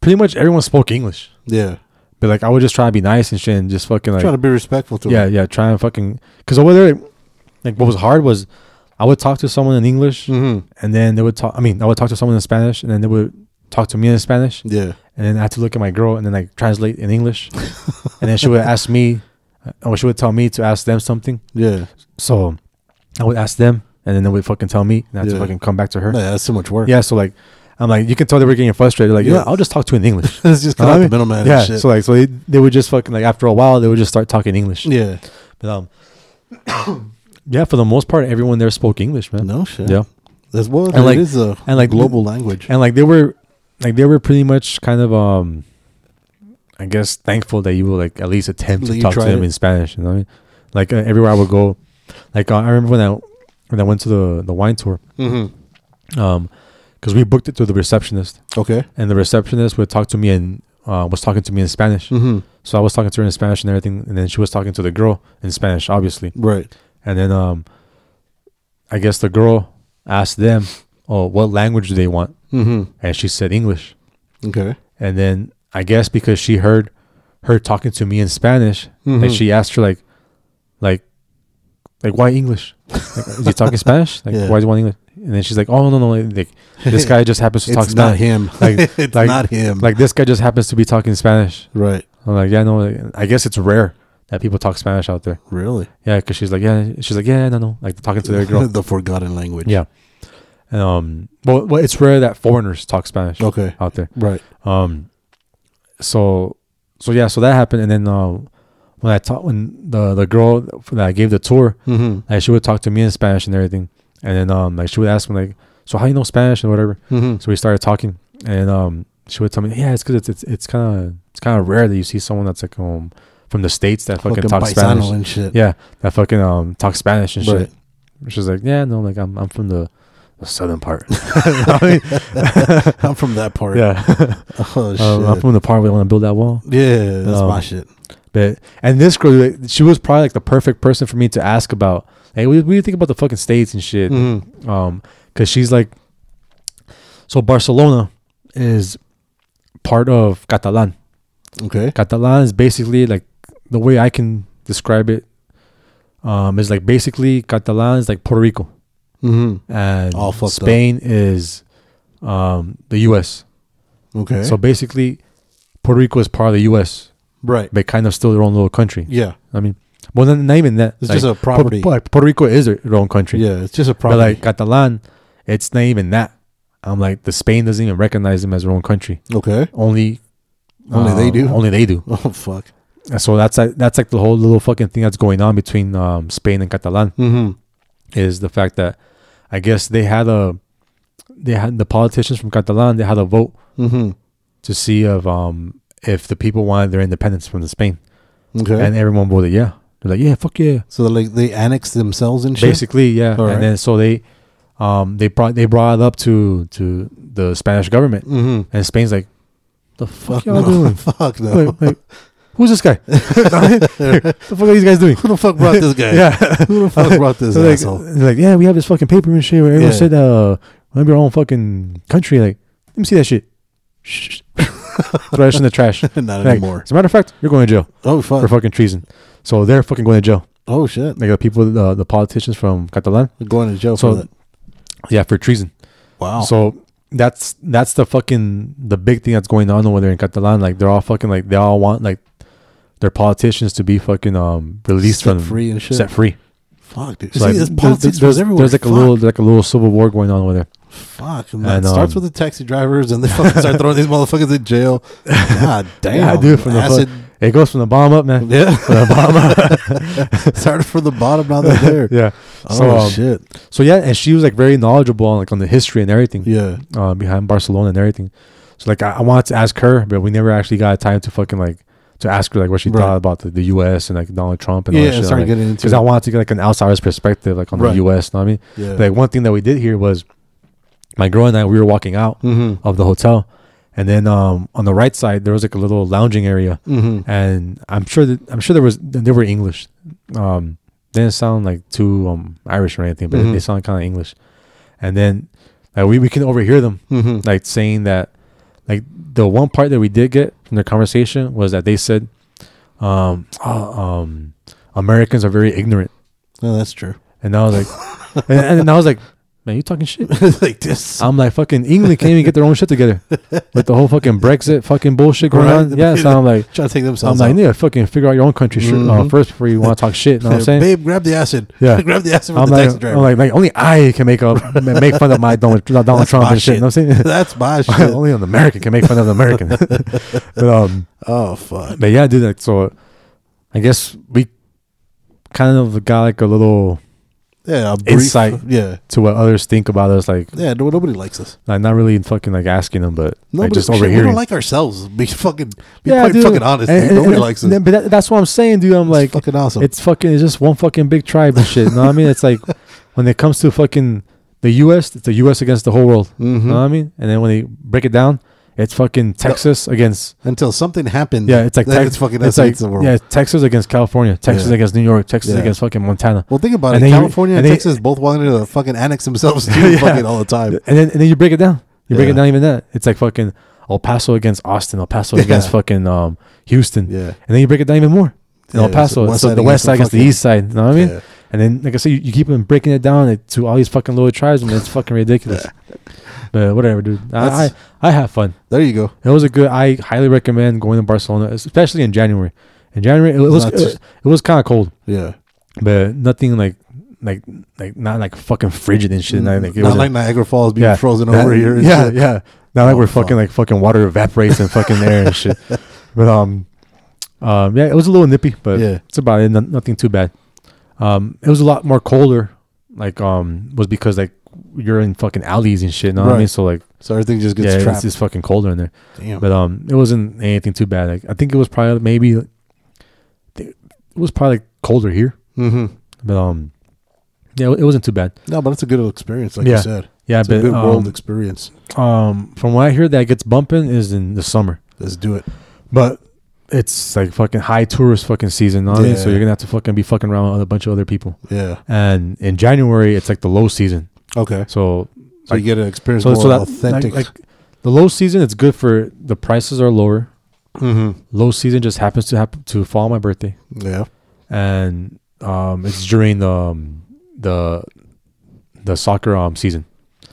pretty much everyone spoke English. Yeah. But like, I would just try to be nice and shit, and just fucking like, Trying to be respectful to yeah, yeah, try and fucking, because over there, like, what was hard was, I would talk to someone in English, Mm-hmm. and then they would talk. I mean, I would talk to someone in Spanish, and then they would talk to me in Spanish, Yeah. and then I had to look at my girl and then like translate in English, and then she would ask me, or she would tell me to ask them something. Yeah. So I would ask them, and then they would fucking tell me, and I had to fucking come back to her. Yeah, that's so much work. Yeah, so like, I'm like, you can tell they were getting frustrated. Like, yeah, Yeah. I'll just talk to you in English. Let's just cut know out the middleman yeah, shit. so like, so they, they would just fucking like after a while they would just start talking English. yeah. But, um, yeah, for the most part, everyone there spoke English, man. No shit. Yeah, That's well, And like- is a and like- global language. and like they were, like they were pretty much kind of um, I guess thankful that you will like at least attempt That to talk to them it. in Spanish. You know what I mean? Like uh, everywhere I would go, like uh, I remember when I when I went to the the wine tour. mm-hmm. um because we booked it through the receptionist Okay. and the receptionist would talk to me and uh, was talking to me in spanish Mm-hmm. so i was talking to her in spanish and everything and then she was talking to the girl in spanish obviously Right. and then um i guess the girl asked them oh what language do they want Mm-hmm. and she said english Okay. and then i guess because she heard her talking to me in spanish Mhm. like she asked her like like like why english like, is he talking spanish like Yeah. why do you want english and then she's like oh no no no like this guy just happens to talk It's not spanish him. Like- it's like- not him. like this guy just happens to be talking Spanish. right. I'm like, yeah, no, like, I guess it's rare that people talk Spanish out there. Really. Yeah, because she's like, yeah, she's like, yeah, no, no, like talking to their girl. the forgotten language. yeah, um, well, well, it's rare that foreigners talk Spanish Okay. out there. Right. Um, so, so yeah, so that happened, and then um, when I talked, when the the girl that I gave the tour, Mm-hmm. like she would talk to me in Spanish and everything, and then um, like she would ask me like, so how you know Spanish and whatever. Mm-hmm. So we started talking, and um, she would tell me, yeah, it's because it's it's it's kind of it's kind of rare that you see someone that's like um from the states that fucking, talks paisano Spanish. and shit. Yeah, that fucking um talks Spanish and Right. shit. She's like, yeah, no, like I'm I'm from the, the southern part. You know what I mean? I'm from that part. yeah, Oh shit. um, I'm from the part where they want to build that wall. yeah, that's Um, my shit. But and this girl, she was probably like the perfect person for me to ask about. Hey, do you think about the fucking states and shit? Mhm. Um, because she's like, so Barcelona is part of Catalan. Okay. Catalan is basically like the way I can describe it. Um, is like basically Catalan is like Puerto Rico, Mm-hmm. and All fucked up. Spain is um the U.S. Okay. So basically, Puerto Rico is part of the U.S. right. but kind of still their own little country. Yeah. I mean, well, not, not even that. It's Like, just a property. Pu- like, Puerto Rico is their their own country. Yeah. It's just a But property. like Catalan, it's not even that. I'm like, the Spain doesn't even recognize them as their own country. okay. Only, Only they uh, do? Only they do. Oh fuck. And so that's like that's like the whole little fucking thing that's going on between um, Spain and Catalan Mm-hmm. is the fact that I guess they had a they had the politicians from Catalan they had a vote Mm-hmm. to see if um if the people wanted their independence from the Spain Okay. and everyone voted yeah they're like yeah fuck yeah so like they annex themselves and shit. basically yeah All right. and then so they um they brought they brought it up to to the Spanish government Mm-hmm. and Spain's like the fuck Fuck y'all no. doing fuck no. Like- like, who's this guy What the fuck are these guys doing Who the fuck brought this guy? yeah Who the fuck brought this like, asshole? like, yeah, we have this fucking paper and shit where everyone Yeah. said, uh, have your own fucking country. Like, let me see that shit. Shh. Throw that in the trash. Not Like, anymore. As a matter of fact, you're going to jail Oh fuck. for fuck. fucking treason. So they're fucking going to jail. Oh shit. Like the people, the, the politicians from Catalan. We're going to jail So, for that. yeah, for treason. Wow. So that's that's the fucking the big thing that's going on over there in Catalan. Like they're all fucking like they all want like their politicians to be fucking um released Set from free and shit. set free. Fuck, dude. See, like, there's politics there's, everywhere. there's like a Fuck. little like a little civil war going on over there. Fuck. And And, that starts um, with the taxi drivers and they fucking start throwing these motherfuckers in jail. God damn. Yeah, dude, from the Acid. It goes from the bottom up, man. Yeah. From the bottom up. Started from the bottom, now they're there. yeah. Oh So, um, shit. So yeah, and she was like very knowledgeable on like on the history and everything. Yeah. Uh, behind Barcelona and everything. So like I, I wanted to ask her, but we never actually got time to fucking like to ask her like what she Right. thought about the, the U.S. and like Donald Trump and all Yeah, that and shit. started like, getting into because. I wanted to get like an outsider's perspective like on Right. the U.S. Know what I mean? Yeah. Like one thing that we did here was my girl and I we were walking out mm-hmm. of the hotel, and then um on the right side there was like a little lounging area. Mm-hmm. and I'm sure that I'm sure there was they were English. Um, they didn't sound like too um Irish or anything, but Mhm. they sounded kind of English. And then like we we can overhear them Mm-hmm. like saying that like the one part that we did get from their conversation was that they said, um, oh, um, Americans are very ignorant, No, that's true. and I was like, and, and I was like, man, you talking shit. like this. I'm like fucking England can't even get their own shit together with the whole fucking Brexit fucking bullshit going Right. on. Yeah, so I'm like. Trying to take I'm themselves like, you need to fucking figure out your own country shit, uh, Mhm. first before you want to talk shit. You know what I'm saying? Babe, grab the acid. Yeah. grab the acid from I'm the like, driver. I'm like, like, only I can make up, make fun of my Donald, Donald That's Trump and shit. You know what I'm saying? that's my shit. only an American can make fun of an American. but um, oh fuck. but yeah, dude. Like, so I guess we kind of got like a little Yeah, a brief, Insight. Yeah, to what others think about us. Like, yeah. No, nobody likes us. like not really fucking like asking them, but Nobody, like just shit, we don't like ourselves. Be fucking, be yeah, quite dude. fucking honest. And- dude. and- nobody and- likes us. But that, that's what I'm saying, dude. I'm like, fucking awesome. It's fucking. It's just one fucking big tribe and shit. You know what I mean? It's like when it comes to fucking the U.S., it's the U.S. against the whole world. Mhm. You know what I mean? And then when they break it down, it's fucking Texas against. Until something happens. Yeah, it's like then it's fucking it's like the world. yeah, Texas against California, Texas Yeah. against New York, Texas Yeah. against fucking Montana. Well, think about And it. then you- California and and they- Texas both wanted to fucking annex themselves too, Yeah. fucking all the time. And then and then you break it down. You break it down even that. It's like fucking El Paso against Austin, El Paso against fucking um Houston, Yeah, and then you break it down even more. El Paso, it's the west so side the west against side the against the east side. You know what I mean? And then, like I said, you, you keep on breaking it down to all these fucking little tribes, and it's fucking ridiculous. But whatever, dude. I, I I have fun. There you go. It was a good. I highly recommend going to Barcelona, especially in January. In January, it was it, was kind of cold, Yeah, but nothing like like like not like fucking frigid and shit. Not, like, it not like Niagara Falls being yeah, frozen that- over here. and Yeah, shit. yeah. Not like Oh, we're fuck. fucking like fucking water evaporates and fucking air and shit. But um, um, yeah, it was a little nippy, but Yeah. it's about it. No, nothing too bad. Um, it was a lot more colder. Like um, was because like you're in fucking alleys and shit. You know what I mean? So like So everything just gets yeah, it's just fucking colder in there. Damn. But um, it wasn't anything too bad. Like I think it was probably maybe it was probably colder here, mm-hmm. but um, yeah, it wasn't too bad. No, but it's a good experience, like Yeah. you said. Yeah, It's but a good world um, experience. um, from what I hear, that gets bumping is in the summer, Let's do it. but it's like fucking high tourist fucking season. I mean? So you're gonna have to fucking be fucking around with a bunch of other people. Yeah. And in January, it's like the low season. Okay. So So you get an experience so more so that authentic. like, like the low season, it's good for the prices are lower. mm-hmm. Low season just happens to happen to fall on my birthday. Yeah. and um, it's during the um, the the soccer um season.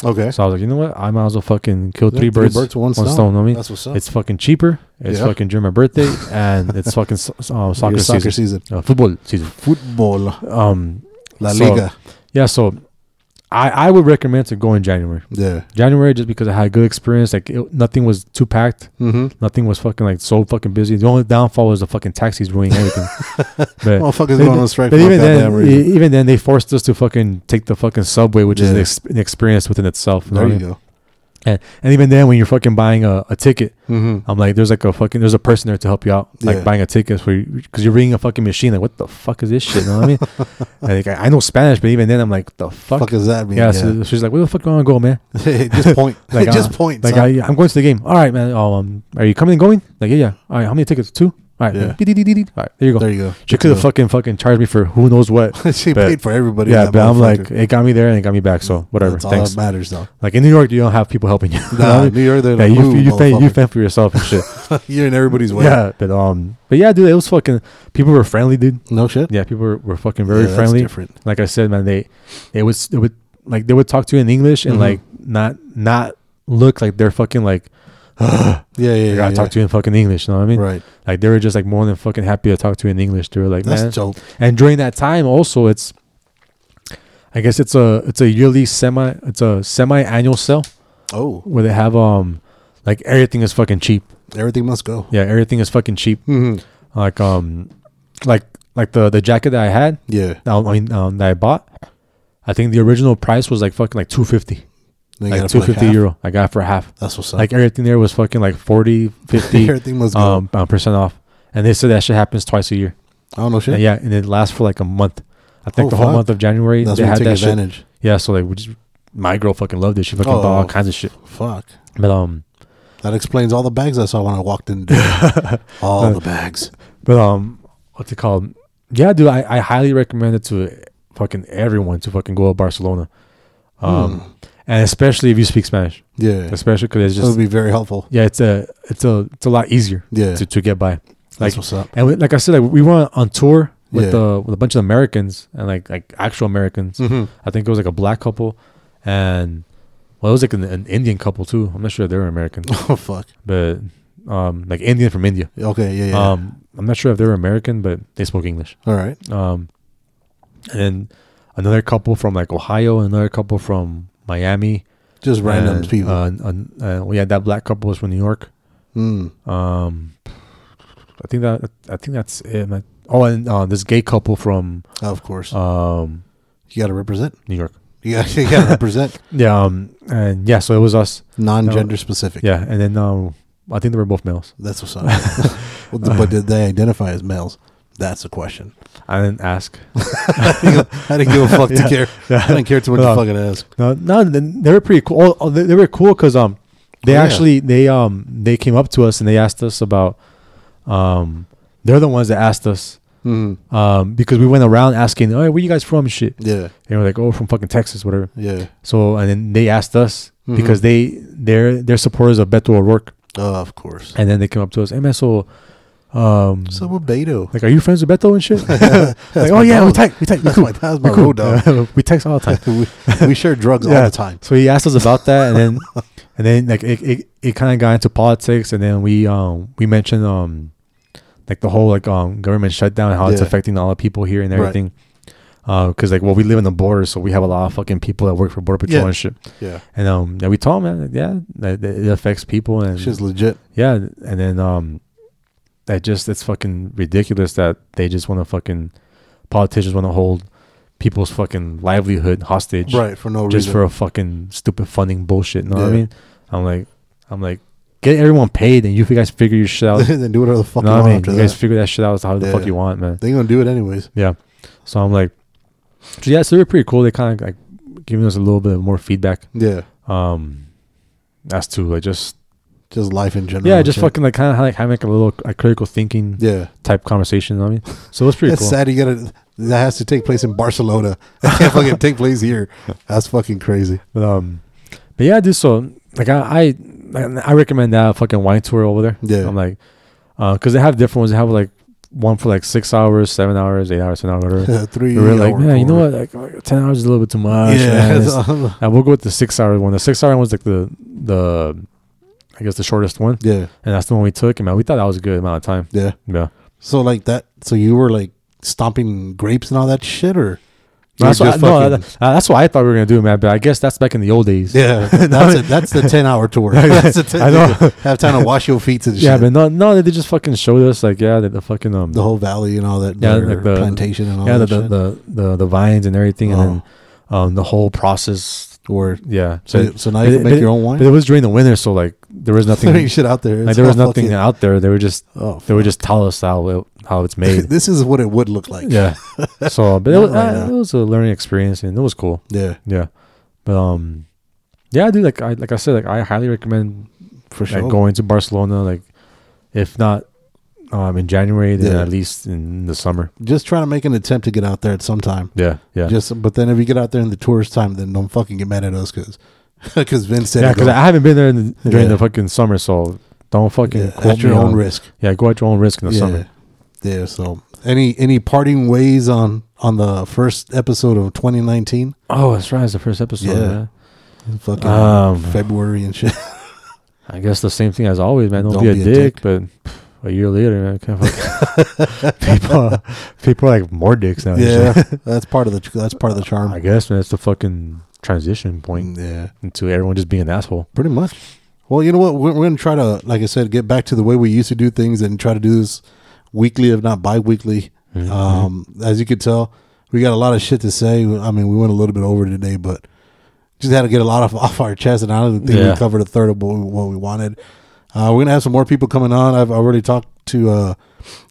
Okay. So I was like, you know what? I might as well fucking kill Yeah, three birds, with one, one stone. stone. I mean, That's what's up. it's fucking cheaper. It's Yeah. fucking during my birthday, and it's fucking so- uh, soccer, soccer season, season. Uh, football season. Football. Um, La So- Liga. yeah. So I I would recommend to go in January. Yeah. January just because I had a good experience. Like it, nothing was too packed. Mm-hmm. Nothing was fucking like so fucking busy. The only downfall was the fucking taxis ruining everything. but Motherfuckers But- going on strike But even then, even then, they forced us to fucking take the fucking subway, which is an, ex- an experience within itself. you know there what you go. And, and even then, when you're fucking buying a, a ticket, Mm-hmm. I'm like, there's like a fucking, there's a person there to help you out, like Yeah. buying a ticket for you, because you're reading a fucking machine. Like, what the fuck is this shit? You know what I mean? like, I, I know Spanish, but even then, I'm like, the fuck. Fuck does that mean? yeah, So she's like, where the fuck do you want to go, man? just point. Like, just uh, point. Like, son. I, I'm going to the game. All right, man. Oh, um, are you coming and going? Like, yeah, yeah. All right, how many tickets? Two. All right, Yeah. All right, there you go. there you go. she could have fucking fucking charged me for who knows what. she but- paid for everybody. yeah, but I'm like, it got me there and it got me back. So whatever. That's all Thanks. that matters, though. Like in New York, you don't have people helping you. You know what I Nah? New York, they're yeah, like, you "Move, you fend you fend for yourself and shit. You're in everybody's way. yeah, but um, but yeah, dude, it was fucking. People were friendly, dude. No shit. Yeah, people were, were fucking very Yeah, friendly. different. Like I said, man, they it was it would like they would talk to you in English and Mhm. like not not look like they're fucking like. Yeah, yeah, I yeah. gotta yeah. talk to you in fucking English. You know what I mean? Right. Like they were just like more than fucking happy to talk to you in English. They were like, That's man, dope. and during that time also it's i guess it's a it's a yearly semi it's a semi-annual sale Oh, where they have um like everything is fucking cheap everything must go. yeah everything is fucking cheap Mm-hmm. like um like like the the jacket that i had Yeah. i mean um, that i bought i think the original price was like fucking like 250 Then you like 250 half. euro i got it for half That's what's up. like everything there was fucking like 40 50 everything go. um uh, percent off and they said that shit happens twice a year I don't know shit. And yeah and it lasts for like a month i think Oh, the whole fuck. month of january That's they had that shit. Yeah, so like, we just, my girl fucking loved it. She fucking bought all Oh. kinds of shit. Fuck. But um, That explains all the bags I saw when I walked in. all the bags. but um, what's it called? Yeah, dude, I, I highly recommend it to fucking everyone to fucking go to Barcelona. Um, Hmm. And especially if you speak Spanish, Yeah. especially because it's just be very helpful. yeah, it's a it's a it's a lot easier Yeah. to, to get by. That's what's up. and we, like I said, like we went on tour with Yeah. the with a bunch of Americans and like like actual Americans. Mm-hmm. I think it was like a black couple, and well, it was like an, an Indian couple too. I'm not sure they were American. Oh fuck. but um like Indian from India. Okay. Yeah. Yeah. Um I'm not sure if they were American, but they spoke English. all right. Um and another couple from like Ohio, and another couple from Miami. Just random and, people. Uh, and, uh, yeah, that black couple was from New York. mm. Um I think that I think that's it. man. Oh, and uh, this gay couple from Of course. um you got to represent. New York. You got you got to represent. Yeah, um and yeah, so it was us. Non-gender specific. Yeah, and then um I think they were both males. That's what's up. But did they identify as males? That's the question. I didn't ask. I didn't give a fuck to Yeah. care. Yeah. I didn't care too much No. to fucking ask. No, no, they were pretty cool. Oh, they, they were cool because um, they Oh, yeah. actually they um they came up to us and they asked us about um they're the ones that asked us Mm. um because we went around asking, oh, where you guys from? Shit, Yeah. and we're like, oh, from fucking Texas, whatever. Yeah. So and then they asked us Mhm. because they they're they're supporters of Beto O'Rourke, Oh, of course. and then they came up to us, hey man, so um, So with Beto. like, are you friends with Beto and shit? Like, oh yeah, we dog. text, we text, we cool, my, that's my we cool. road dog. we text all the time. we, we share drugs all the time. So he asked us about that, and then and then like it it, it kind of got into politics, and then we um we mentioned um like the whole like um government shutdown, how it's affecting all the people here and Right. everything. Because like well, we live in the border, so we have a lot of fucking people that work for border patrol Yeah. and shit. Yeah. And um yeah, we told him, man, yeah, that, that it affects people, and Shit's legit. yeah, and then um that just it's fucking ridiculous that they just want to fucking politicians want to hold people's fucking livelihood hostage Right. For no just reason. Just for a fucking stupid funding bullshit. You know what I mean? I'm like, I'm like, get everyone paid, and you guys figure your shit out. then do whatever the fuck no, you I want mean, you that. guys figure that shit out how the fuck you want, man. they gonna do it anyways. Yeah. So I'm like, so yeah, so they were pretty cool. They kind of like giving us a little bit more feedback, Yeah, um, as to like just just life in general. yeah, just shit. fucking like kind of like having like a little like, critical thinking Yeah, type conversation. you know I mean, so it's pretty it's cool. sad. You gotta that has to take place in Barcelona. That can't fucking take place here. That's fucking crazy. But um, but yeah, dude. So like I I I recommend that fucking wine tour over there. Yeah. I'm like, uh, because they have different ones. They have like one for like six hours, seven hours, eight hours, ten hours, whatever. Three. we were like, man, you know what? Like, like, ten hours is a little bit too much. Yeah, man. Uh, we'll go with the six hour one. The six hour one was like the the I guess the shortest one, yeah, and that's the one we took. And man, we thought that was a good amount of time. yeah. Yeah, So like that. So you were like stomping grapes and all that shit, or that's what, I, no, that- uh, that's what I thought we were gonna do, man. But I guess that's back in the old days. Yeah, that's it. That's the ten hour tour. That's the 10, I know. Have time to wash your feet and shit. yeah, but no, no, they just fucking showed us like yeah, the, the fucking um, the whole valley and all that. Yeah, like the- plantation and all yeah, the that the, shit. the the the vines and everything, and Oh. then um the whole process. Or Yeah, so, so now you it- can make but your own wine. But it was during the winter, so like there was nothing. Shit out there. like there was nothing fucking- out there. They were just Oh, they would just tell us how it, how it's made. this is what it would look like. yeah. So, but it was, Oh, uh, it was a learning experience, and it was cool. yeah, Yeah, but um, yeah, dude. Like I like I said, like I highly recommend for like sure. going to Barcelona. Like if not um in January, then Yeah. at least in the summer. Just trying to make an attempt to get out there at some time. Yeah, yeah, Just, but then if you get out there in the tourist time, then don't fucking get mad at us because because Vince said yeah. Because. I haven't been there in the, during Yeah. the fucking summer, so don't fucking Yeah, quote at your me own on- risk. Yeah, go at your own risk in the summer. yeah. So any any parting ways on on the first episode of 2019? Oh, that's right. It's the first episode. Yeah. Yeah. Fucking Um, February and shit. I guess the same thing as always, man. Don't, be, a, dick, but a year later, man, kind of like people, people are like more dicks now. yeah, that's part of the that's part of the charm. I guess, man. It's the fucking transition point Yeah, into everyone just being an asshole. pretty much. Well, you know what? We're, we're gonna try to, like I said, get back to the way we used to do things and try to do this weekly, if not bi-weekly. Mhm. Um, as you could tell, we got a lot of shit to say. I mean, we went a little bit over today, but just had to get a lot of off our chest, and I don't think Yeah. we covered a third of what we, what we wanted. Uh, we're gonna have some more people coming on. I've already talked to uh,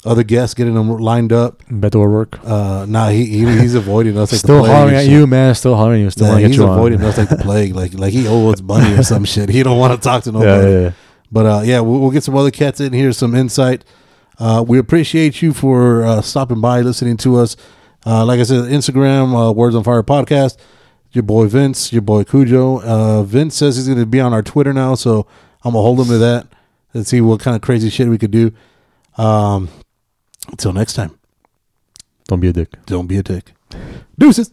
other guests, getting them lined up. Bet will work. Uh, nah, he, he he's avoiding us. Like the Still hollering at you, man. Still hollering at you. Still Nah, he's you on. avoiding us like the plague. Like like he owes us money or some shit. He don't want to talk to yeah, nobody. yeah, yeah. But uh, yeah, we'll, we'll get some other cats in here, some insight. Uh, we appreciate you for uh, stopping by, listening to us. Uh, like I said, Instagram, uh, Words on Fire podcast. Your boy Vince, your boy Kujo. Uh, Vince says he's going to be on our Twitter now, so I'm gonna hold him to that and see what kind of crazy shit we could do. Um, until next time, Don't be a dick. don't be a dick. Deuces.